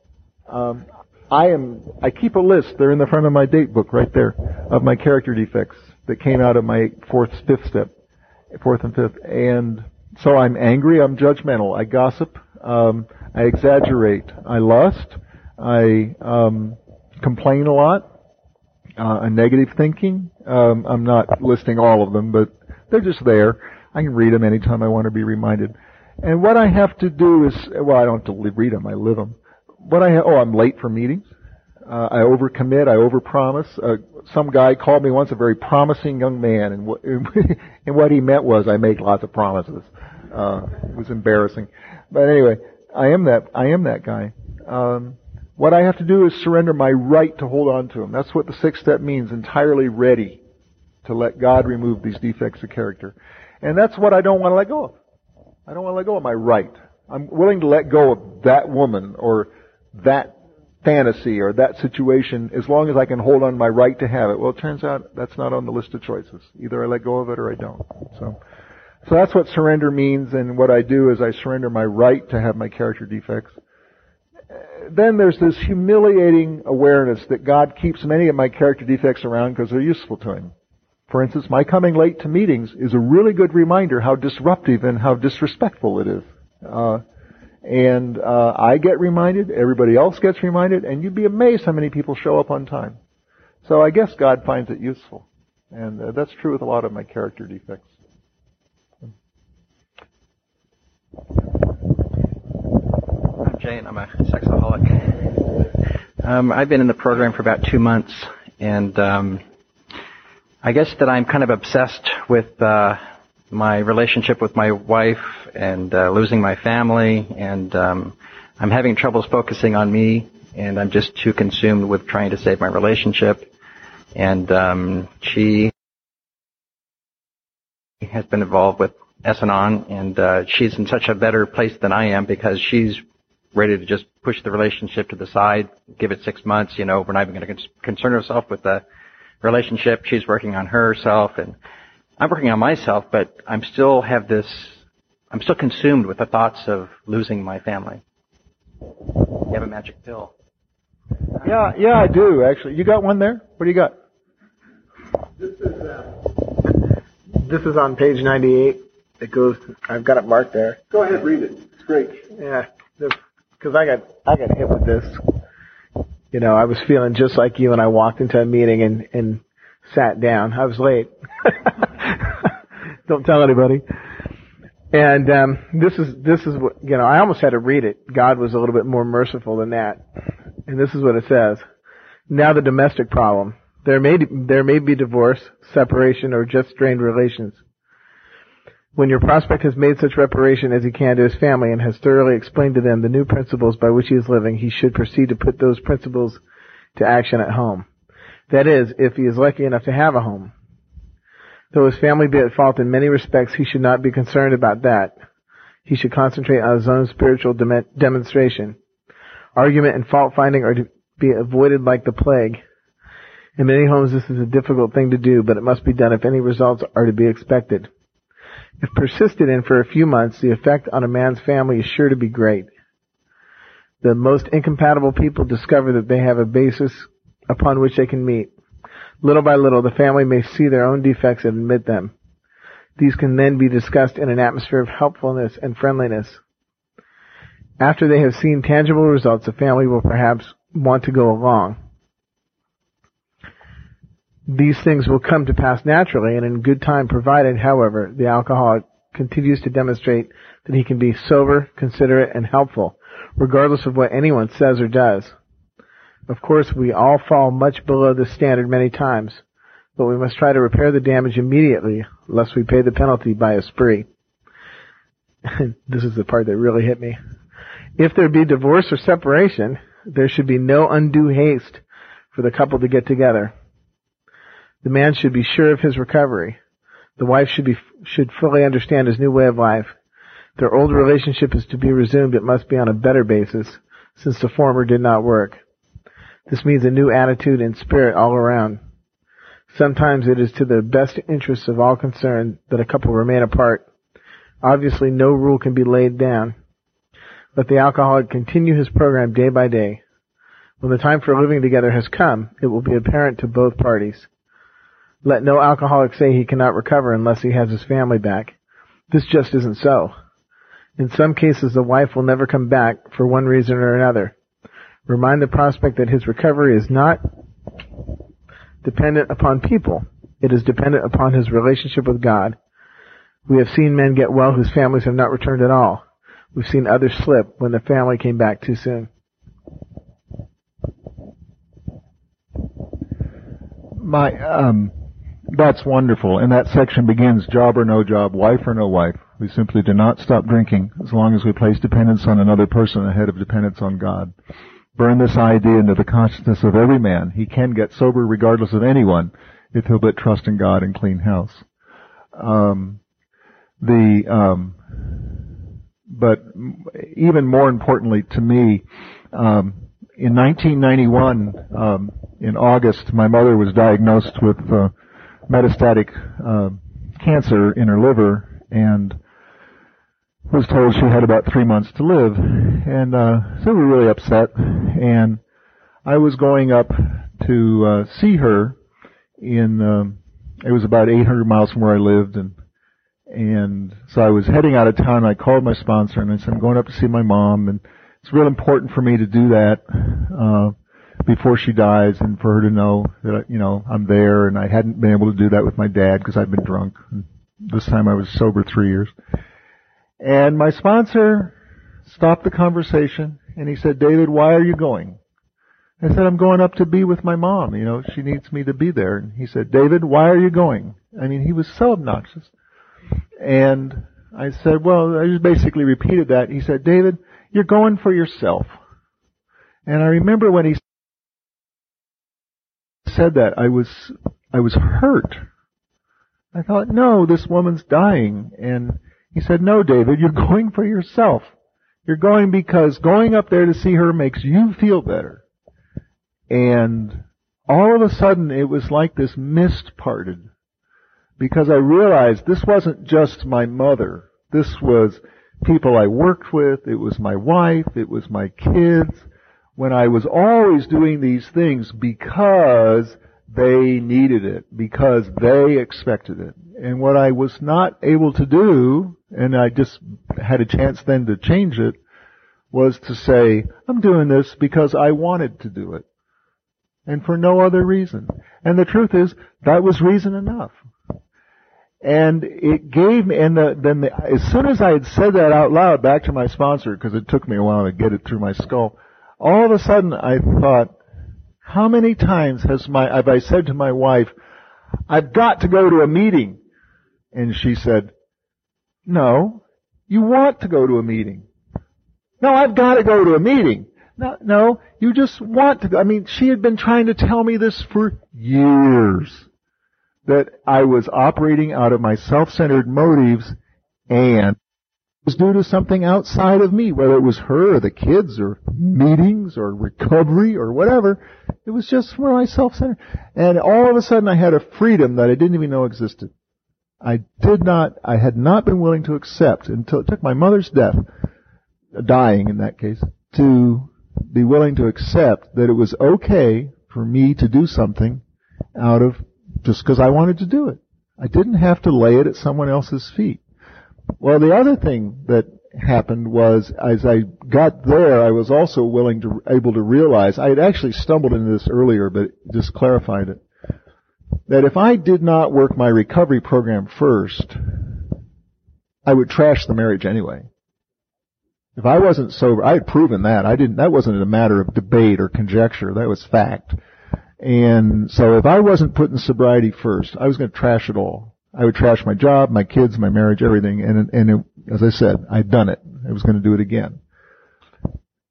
Um, I am, I keep a list, they're in the front of my date book right there, of my character defects that came out of my fourth, fifth step, fourth and fifth. And so I'm angry, I'm judgmental, I gossip, um, I exaggerate, I lust, I um, complain a lot, uh, a negative thinking. Um, I'm not listing all of them, but they're just there. I can read them anytime I want to be reminded. And what I have to do is, well, I don't have to read them, I live them. What I ha- oh, I'm late for meetings. Uh, I overcommit, I overpromise. Uh, some guy called me once a very promising young man, and, [LAUGHS] and what he meant was I make lots of promises. Uh, it was embarrassing, but anyway, I am that I am that guy. Um, what I have to do is surrender my right to hold on to him. That's what the sixth step means, entirely ready to let God remove these defects of character. And that's what I don't want to let go of. I don't want to let go of my right. I'm willing to let go of that woman or that fantasy or that situation as long as I can hold on my right to have it. Well, it turns out that's not on the list of choices. Either I let go of it or I don't. So, so that's what surrender means and what I do is I surrender my right to have my character defects. Then there's this humiliating awareness that God keeps many of my character defects around because they're useful to Him. For instance, my coming late to meetings is a really good reminder how disruptive and how disrespectful it is. Uh, and uh, I get reminded, everybody else gets reminded, and you'd be amazed how many people show up on time. So I guess God finds it useful, and uh, that's true with a lot of my character defects. I'm Jane. I'm a sexaholic. Um, I've been in the program for about two months, and um, I guess that I'm kind of obsessed with uh, my relationship with my wife and uh, losing my family, and um, I'm having troubles focusing on me, and I'm just too consumed with trying to save my relationship. And um, she has been involved with S-Anon, and uh, she's in such a better place than I am because she's ready to just push the relationship to the side, give it six months. You know, we're not even going to concern herself with the relationship. She's working on herself, and I'm working on myself, but I'm still have this, I'm still consumed with the thoughts of losing my family. You have a magic pill. Yeah, yeah, I do actually. You got one there? What do you got? This is uh, this is on page 98. It goes. I've got it marked there. Go ahead, read it. It's great. Yeah, because I got I got hit with this. You know, I was feeling just like you, and I walked into a meeting and and sat down. I was late. [LAUGHS] Don't tell anybody. And um, this is this is what you know. I almost had to read it. God was a little bit more merciful than that. And this is what it says. Now the domestic problem. There may there may be divorce, separation, or just strained relations. When your prospect has made such reparation as he can to his family and has thoroughly explained to them the new principles by which he is living, he should proceed to put those principles to action at home. That is, if he is lucky enough to have a home. Though his family be at fault in many respects, he should not be concerned about that. He should concentrate on his own spiritual dem- demonstration. Argument and fault finding are to be avoided like the plague. In many homes this is a difficult thing to do, but it must be done if any results are to be expected. If persisted in for a few months, the effect on a man's family is sure to be great. The most incompatible people discover that they have a basis upon which they can meet. Little by little, the family may see their own defects and admit them. These can then be discussed in an atmosphere of helpfulness and friendliness. After they have seen tangible results, the family will perhaps want to go along. These things will come to pass naturally and in good time provided, however, the alcoholic continues to demonstrate that he can be sober, considerate, and helpful, regardless of what anyone says or does. Of course, we all fall much below the standard many times, but we must try to repair the damage immediately, lest we pay the penalty by a spree. [LAUGHS] this is the part that really hit me. If there be divorce or separation, there should be no undue haste for the couple to get together. The man should be sure of his recovery. The wife should be should fully understand his new way of life. Their old relationship is to be resumed. It must be on a better basis, since the former did not work. This means a new attitude and spirit all around. Sometimes it is to the best interests of all concerned that a couple remain apart. Obviously, no rule can be laid down. Let the alcoholic continue his program day by day. When the time for living together has come, it will be apparent to both parties. Let no alcoholic say he cannot recover unless he has his family back. This just isn't so. In some cases, the wife will never come back for one reason or another. Remind the prospect that his recovery is not dependent upon people. It is dependent upon his relationship with God. We have seen men get well whose families have not returned at all. We've seen others slip when the family came back too soon. My, um, that's wonderful. And that section begins job or no job, wife or no wife. We simply do not stop drinking as long as we place dependence on another person ahead of dependence on God burn this idea into the consciousness of every man. He can get sober regardless of anyone if he'll but trust in God and clean house. Um, the um, but even more importantly to me, um, in 1991, um, in August, my mother was diagnosed with uh, metastatic uh, cancer in her liver and was told she had about three months to live. And uh, so we were really upset. And I was going up to uh, see her in. Um, it was about 800 miles from where I lived, and and so I was heading out of town. I called my sponsor and I said I'm going up to see my mom, and it's real important for me to do that uh, before she dies, and for her to know that you know I'm there. And I hadn't been able to do that with my dad because I'd been drunk. And this time I was sober three years. And my sponsor stopped the conversation and he said, David, why are you going? I said, I'm going up to be with my mom. You know, she needs me to be there. And he said, David, why are you going? I mean, he was so obnoxious. And I said, well, I just basically repeated that. He said, David, you're going for yourself. And I remember when he said that, I was, I was hurt. I thought, no, this woman's dying. And he said, no, David, you're [LAUGHS] going for yourself. You're going because going up there to see her makes you feel better. And all of a sudden it was like this mist parted because I realized this wasn't just my mother. This was people I worked with. It was my wife. It was my kids. When I was always doing these things because they needed it, because they expected it. And what I was not able to do, and I just had a chance then to change it, was to say, I'm doing this because I wanted to do it. And for no other reason. And the truth is, that was reason enough. And it gave me, and the, then the, as soon as I had said that out loud back to my sponsor, because it took me a while to get it through my skull, all of a sudden I thought, how many times has my, have I said to my wife, I've got to go to a meeting. And she said, no, you want to go to a meeting. No, I've got to go to a meeting. No, no, you just want to go. I mean, she had been trying to tell me this for years that I was operating out of my self-centered motives and it was due to something outside of me, whether it was her or the kids or meetings or recovery or whatever. It was just for my self-centered. And all of a sudden I had a freedom that I didn't even know existed. I did not, I had not been willing to accept until it took my mother's death, dying in that case, to be willing to accept that it was okay for me to do something out of just because I wanted to do it. I didn't have to lay it at someone else's feet. Well, the other thing that happened was as I got there, I was also willing to able to realize I had actually stumbled into this earlier, but just clarified it. That if I did not work my recovery program first, I would trash the marriage anyway. If I wasn't sober, I had proven that. I didn't, that wasn't a matter of debate or conjecture. That was fact. And so if I wasn't putting sobriety first, I was going to trash it all. I would trash my job, my kids, my marriage, everything. And, and it, as I said, I'd done it. I was going to do it again.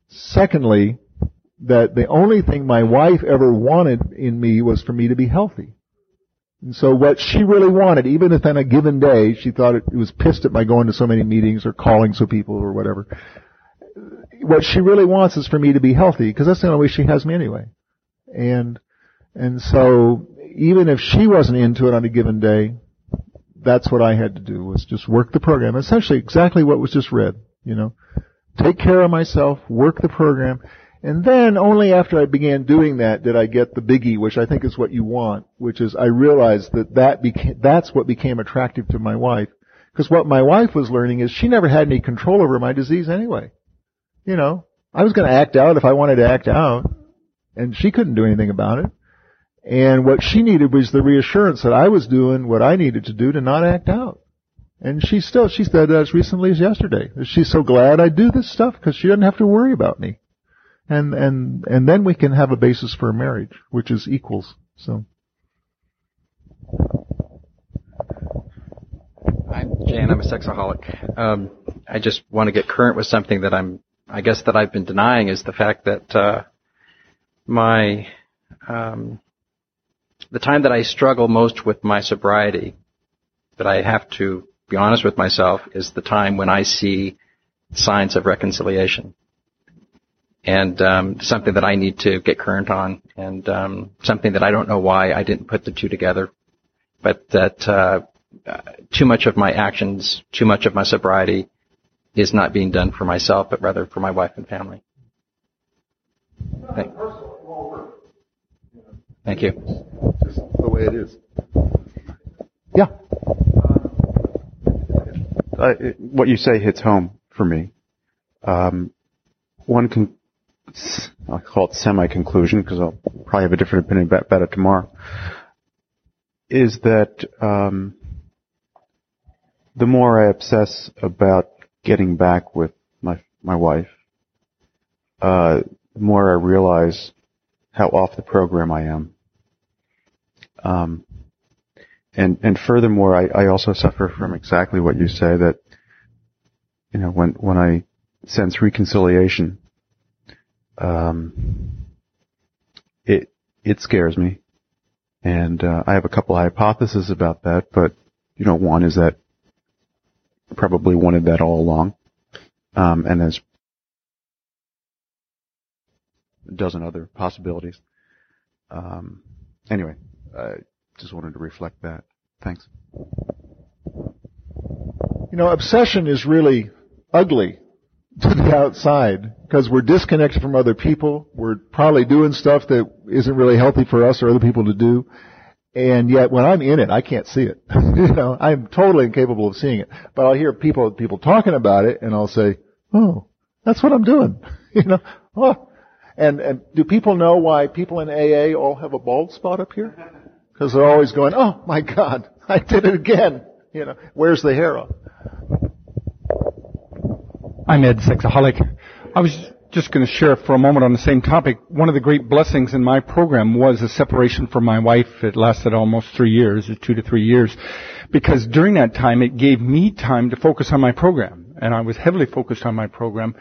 Secondly, that the only thing my wife ever wanted in me was for me to be healthy. And so what she really wanted, even if on a given day she thought it, it was pissed at my going to so many meetings or calling so people or whatever, what she really wants is for me to be healthy because that's the only way she has me anyway. And and so even if she wasn't into it on a given day, that's what I had to do was just work the program. Essentially exactly what was just read, you know. Take care of myself, work the program, and then only after I began doing that did I get the biggie, which I think is what you want, which is I realized that that became, that's what became attractive to my wife. Because what my wife was learning is she never had any control over my disease anyway. You know, I was going to act out if I wanted to act out, and she couldn't do anything about it. And what she needed was the reassurance that I was doing what I needed to do to not act out. And she still, she said that as recently as yesterday. She's so glad I do this stuff because she doesn't have to worry about me. And, and, and then we can have a basis for a marriage, which is equals. So. I'm Jan. I'm a sexaholic. Um, I just want to get current with something that I'm, I guess that I've been denying is the fact that, uh, my, um, the time that I struggle most with my sobriety, that I have to be honest with myself, is the time when I see signs of reconciliation. And um, something that I need to get current on, and um, something that I don't know why I didn't put the two together, but that uh, uh, too much of my actions, too much of my sobriety, is not being done for myself, but rather for my wife and family. Thank, thank you. Just the way it is. Yeah. Uh, it, what you say hits home for me. Um, one can, I'll call it semi-conclusion because I'll probably have a different opinion about, about it tomorrow. Is that um, the more I obsess about getting back with my my wife, uh, the more I realize how off the program I am. Um, and and furthermore, I, I also suffer from exactly what you say that you know when when I sense reconciliation, um, it it scares me, and uh, I have a couple hypotheses about that. But you know, one is that probably wanted that all along, um, and there's a dozen other possibilities. Um, anyway, I just wanted to reflect that. Thanks. You know, obsession is really ugly to the outside because we're disconnected from other people. We're probably doing stuff that isn't really healthy for us or other people to do. And yet when I'm in it, I can't see it. [LAUGHS] you know, I'm totally incapable of seeing it. But I'll hear people, people talking about it and I'll say, oh, that's what I'm doing. [LAUGHS] you know, oh. And, and do people know why people in AA all have a bald spot up here? Because they're always going, oh my God, [LAUGHS] I did it again. You know, where's the hair off? I'm Ed Sexaholic. I was just going to share for a moment on the same topic. One of the great blessings in my program was a separation from my wife. It lasted almost three years, two to three years, because during that time it gave me time to focus on my program. And I was heavily focused on my program.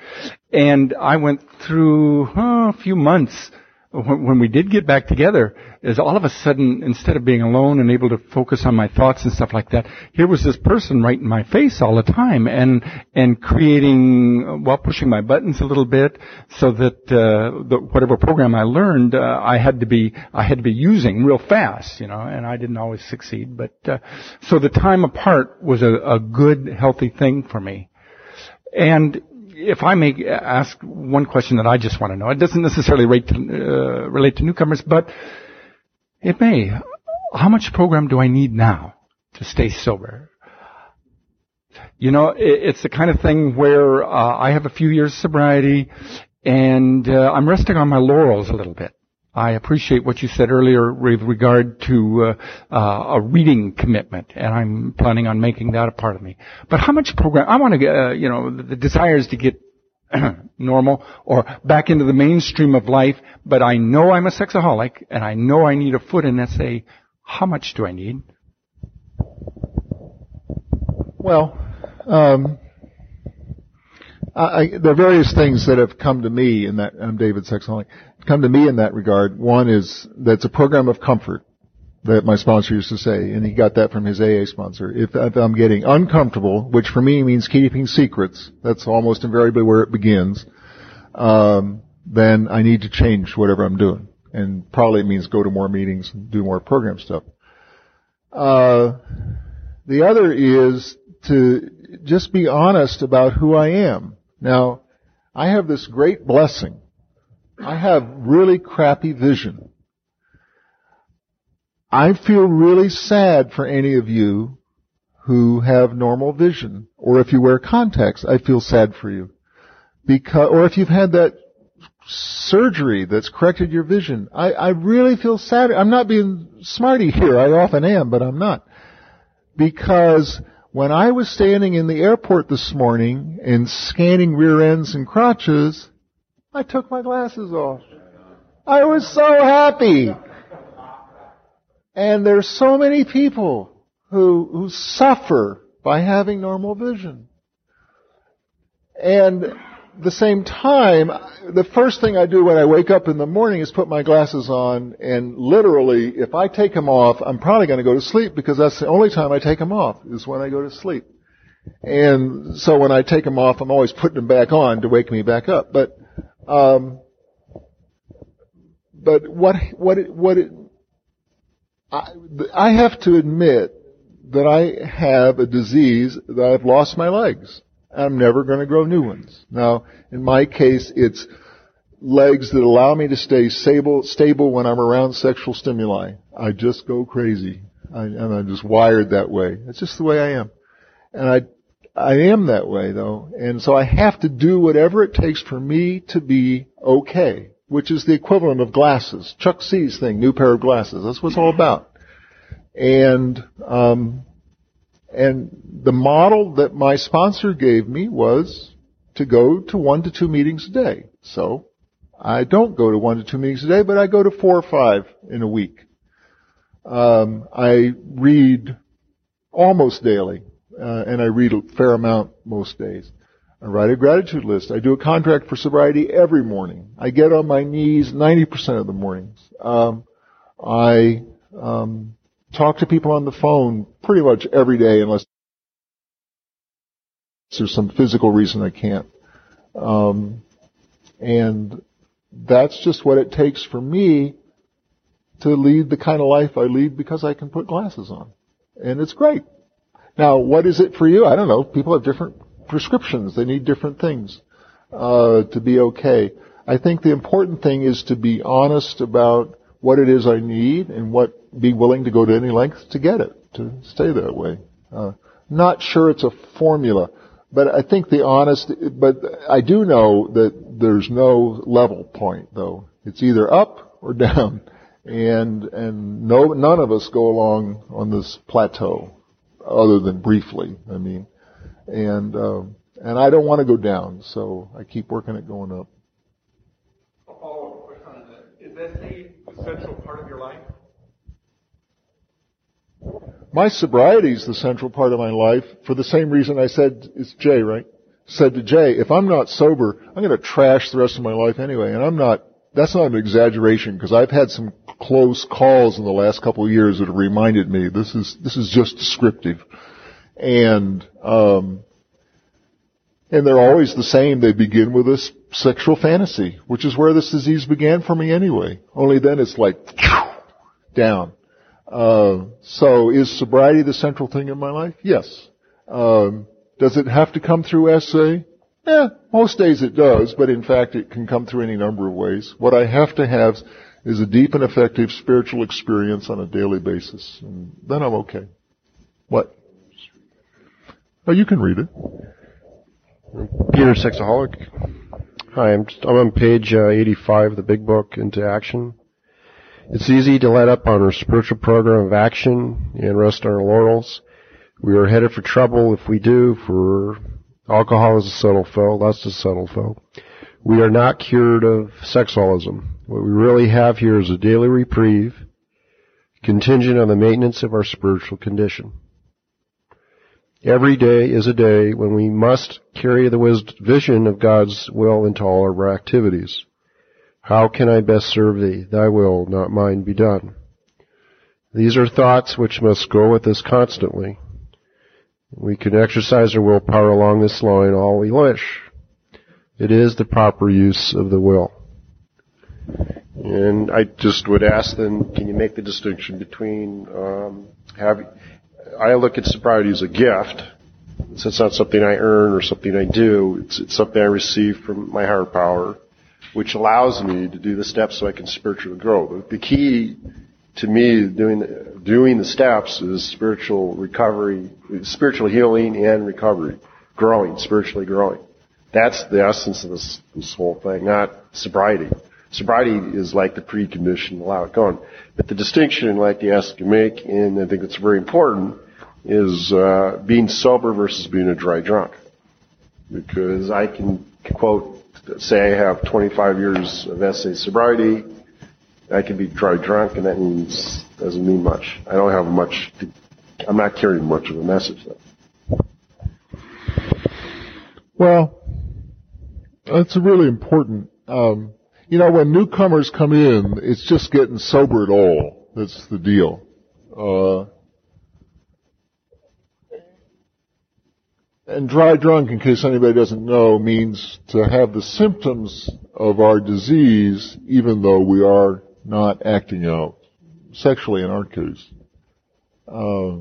And I went through a few months when we did get back together, is all of a sudden, instead of being alone and able to focus on my thoughts and stuff like that, here was this person right in my face all the time and, and creating, well, pushing my buttons a little bit so that, uh, the, whatever program I learned, uh, I had to be, I had to be using real fast, you know, and I didn't always succeed, but, uh, so the time apart was a, a good, healthy thing for me. And if I may ask one question that I just want to know, it doesn't necessarily relate to, uh, relate to newcomers, but it may. How much program do I need now to stay sober? You know, it's the kind of thing where uh, I have a few years sobriety, and uh, I'm resting on my laurels a little bit. I appreciate what you said earlier with regard to uh, uh, a reading commitment, and I'm planning on making that a part of me. But how much program? I want to get, uh, you know, the, the desire is to get [CLEARS THROAT] normal or back into the mainstream of life. But I know I'm a sexaholic, and I know I need a foot in SA. How much do I need? Well, um, I, there are various things that have come to me in that. I'm David Sexaholic come to me in that regard. One is that's a program of comfort that my sponsor used to say, and he got that from his AA sponsor. If, if, I'm getting uncomfortable, which for me means keeping secrets, that's almost invariably where it begins, um, then I need to change whatever I'm doing. And probably it means go to more meetings and do more program stuff. Uh, the other is to just be honest about who I am. Now, I have this great blessing I have really crappy vision. I feel really sad for any of you who have normal vision, or if you wear contacts, I feel sad for you. Because, or if you've had that surgery that's corrected your vision, I, I really feel sad. I'm not being smarty here. I often am, but I'm not. Because when I was standing in the airport this morning and scanning rear ends and crotches, I took my glasses off. I was so happy. And there's so many people who, who suffer by having normal vision. And at the same time, the first thing I do when I wake up in the morning is put my glasses on and literally, if I take them off, I'm probably going to go to sleep because that's the only time I take them off is when I go to sleep. And so when I take them off, I'm always putting them back on to wake me back up. But Um, but what what it, what it, I, I have to admit that I have a disease that I've lost my legs. I'm never going to grow new ones. Now, in my case, it's legs that allow me to stay stable, stable when I'm around sexual stimuli. I just go crazy. I, and I'm just wired that way. It's just the way I am. And I, I am that way though. And so I have to do whatever it takes for me to be okay, which is the equivalent of glasses. Chuck C's thing, new pair of glasses. That's what it's all about. And, um, and the model that my sponsor gave me was to go to one to two meetings a day. So I don't go to one to two meetings a day, but I go to four or five in a week. Um, I read almost daily, uh, and I read a fair amount most days. I write a gratitude list. I do a contract for sobriety every morning. I get on my knees 90% of the mornings. Um, I um, talk to people on the phone pretty much every day unless there's some physical reason I can't. Um, and that's just what it takes for me to lead the kind of life I lead because I can put glasses on. And it's great. Now, what is it for you? I don't know. People have different prescriptions. They need different things uh, to be okay. I think the important thing is to be honest about what it is I need and what be willing to go to any length to get it, to stay that way. Uh, not sure it's a formula, but I think the honest, but I do know that there's no level point though. It's either up or [LAUGHS] down and and no none of us go along on this plateau other than briefly i mean. And um and i don't want to go down so i keep working at going up. A follow-up question on that. Is that the essential part of your life? My sobriety is the central part of my life for the same reason i said it's jay right? Said to jay if i'm not sober i'm going to trash the rest of my life anyway and i'm not that's not an exaggeration because I've had some close calls in the last couple of years that have reminded me this is this is just descriptive, and um, and they're always the same. They begin with a sexual fantasy, which is where this disease began for me anyway. Only then it's like [SNIFFS] down. Uh, so is sobriety the central thing in my life? Yes. Um, does it have to come through SA? Yeah, most days it does, but in fact it can come through any number of ways. What I have to have is a deep and effective spiritual experience on a daily basis, and then I'm okay. What? Oh, you can read it. Peter Sexaholic. Hi, I'm, just, I'm on page uh, 85 of the Big Book, Into Action. It's easy to let up on our spiritual program of action and rest on our laurels. We are headed for trouble if we do, for Alcohol is a subtle foe. Lust a subtle foe. We are not cured of sexaholism. What we really have here is a daily reprieve contingent on the maintenance of our spiritual condition. Every day is a day when we must carry the vision of God's will into all our activities. How can I best serve thee? Thy will, not mine, be done. These are thoughts which must go with us constantly. We can exercise our willpower along this line all we wish. It is the proper use of the will. And I just would ask then, can you make the distinction between um, having? I look at sobriety as a gift. So it's not something I earn or something I do. It's, it's something I receive from my higher power, which allows me to do the steps so I can spiritually grow. But The key to me, doing doing the steps is spiritual recovery, spiritual healing and recovery, growing, spiritually growing. That's the essence of this, this whole thing, not sobriety. Sobriety is like the precondition to allow it going. But the distinction, like the ask you make, and I think it's very important, is uh, being sober versus being a dry drunk. Because I can quote, say I have 25 years of SA sobriety, I can be dry drunk, and that means doesn't mean much. I don't have much. To, I'm not carrying much of a message though. Well, that's really important. Um, you know, when newcomers come in, it's just getting sober at all. That's the deal. Uh, and dry drunk, in case anybody doesn't know, means to have the symptoms of our disease even though we are not acting out sexually in our case. Uh,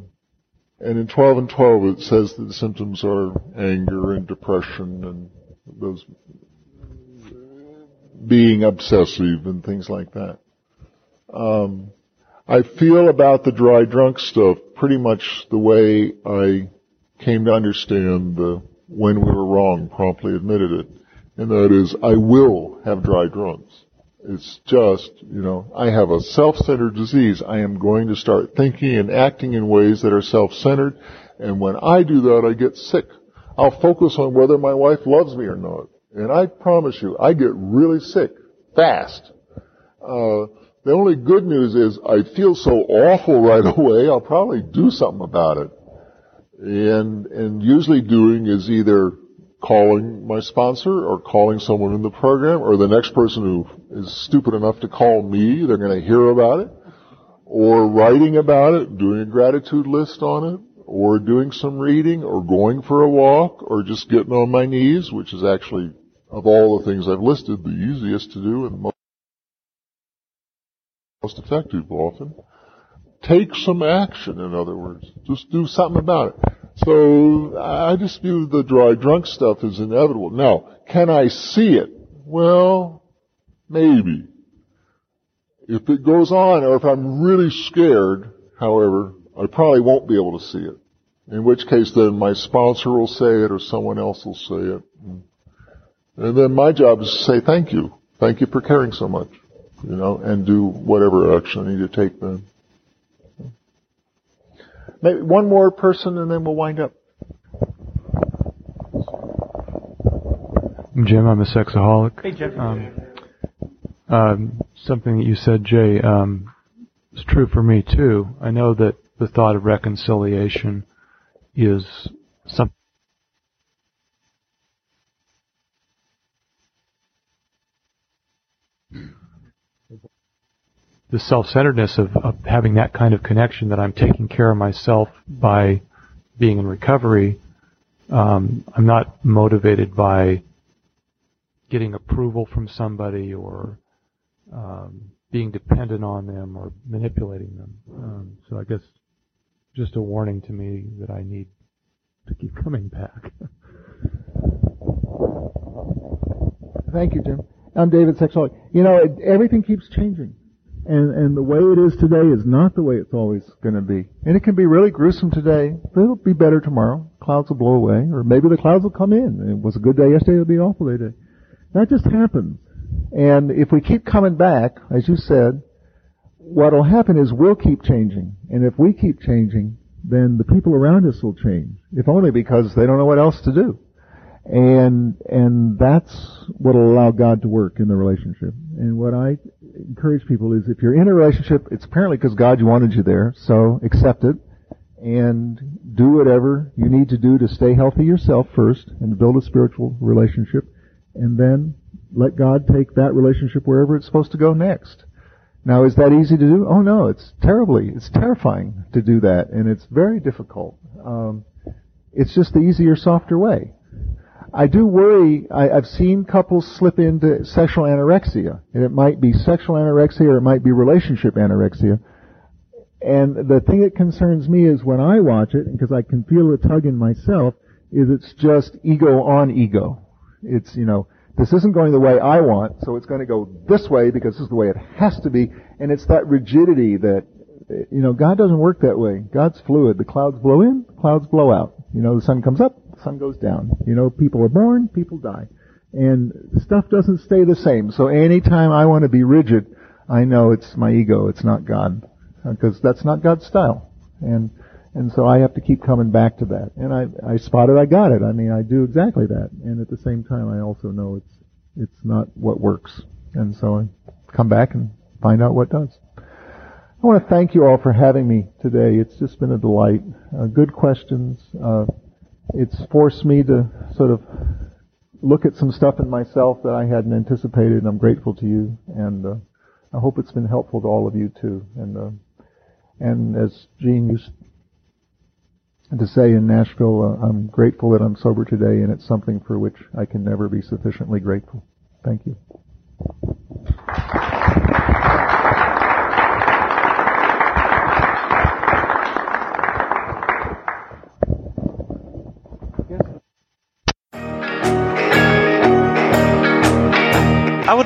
and in 12 and 12 it says that the symptoms are anger and depression and those being obsessive and things like that. Um, I feel about the dry drunk stuff pretty much the way I came to understand the when we were wrong promptly admitted it. And that is, I will have dry drunks. It's just, you know, I have a self-centered disease. I am going to start thinking and acting in ways that are self-centered. And when I do that, I get sick. I'll focus on whether my wife loves me or not. And I promise you, I get really sick fast. Uh, the only good news is I feel so awful [LAUGHS] right away, I'll probably do something about it. And, and usually doing is either calling my sponsor or calling someone in the program or the next person who is stupid enough to call me, they're going to hear about it, or writing about it, doing a gratitude list on it, or doing some reading, or going for a walk, or just getting on my knees, which is actually, of all the things I've listed, the easiest to do and most effective often. Take some action, in other words. Just do something about it. So I just view the dry drunk stuff as inevitable. Now, can I see it? Well, maybe. If it goes on, or if I'm really scared, however, I probably won't be able to see it. In which case then my sponsor will say it or someone else will say it. And then my job is to say thank you. Thank you for caring so much. You know, and do whatever action I need to take then. Maybe one more person and then we'll wind up. Jim, I'm a sexaholic. Hey, Jeff. Um, um, something that you said, Jay, um, is true for me too. I know that the thought of reconciliation is something. The self-centeredness of, of having that kind of connection that I'm taking care of myself by being in recovery. Um, I'm not motivated by getting approval from somebody or um, being dependent on them or manipulating them. Um, so I guess just a warning to me that I need to keep coming back. Thank you, Jim. I'm David Sexaholic. You know, everything keeps changing. And, and the way it is today is not the way it's always going to be. And it can be really gruesome today, but it'll be better tomorrow. Clouds will blow away, or maybe the clouds will come in. It was a good day yesterday, it'll be an awful day today. That just happens. And if we keep coming back, as you said, what'll happen is we'll keep changing. And if we keep changing, then the people around us will change. If only because they don't know what else to do. And, and that's what'll allow God to work in the relationship. And what I encourage people is if you're in a relationship, it's apparently because God wanted you there, so accept it and do whatever you need to do to stay healthy yourself first and build a spiritual relationship and then let God take that relationship wherever it's supposed to go next. Now, is that easy to do? Oh no, it's terribly, it's terrifying to do that, and it's very difficult. Um, it's just the easier, softer way. I do worry. I, I've seen couples slip into sexual anorexia, and it might be sexual anorexia or it might be relationship anorexia. And the thing that concerns me is when I watch it, because I can feel the tug in myself, is it's just ego on ego. It's you know this isn't going the way I want, so it's going to go this way because this is the way it has to be, and it's that rigidity that you know God doesn't work that way. God's fluid. The clouds blow in, clouds blow out. You know the sun comes up, sun goes down. You know, people are born, people die. And stuff doesn't stay the same. So anytime I want to be rigid, I know it's my ego, it's not God. Because that's not God's style. And, and so I have to keep coming back to that. And I, I spotted I got it. I mean, I do exactly that. And at the same time, I also know it's, it's not what works. And so I come back and find out what does. I want to thank you all for having me today. It's just been a delight. Uh, good questions. Uh, it's forced me to sort of look at some stuff in myself that I hadn't anticipated, and I'm grateful to you. And uh, I hope it's been helpful to all of you too. And uh, and as Gene, used to say in Nashville, uh, I'm grateful that I'm sober today, and it's something for which I can never be sufficiently grateful. Thank you.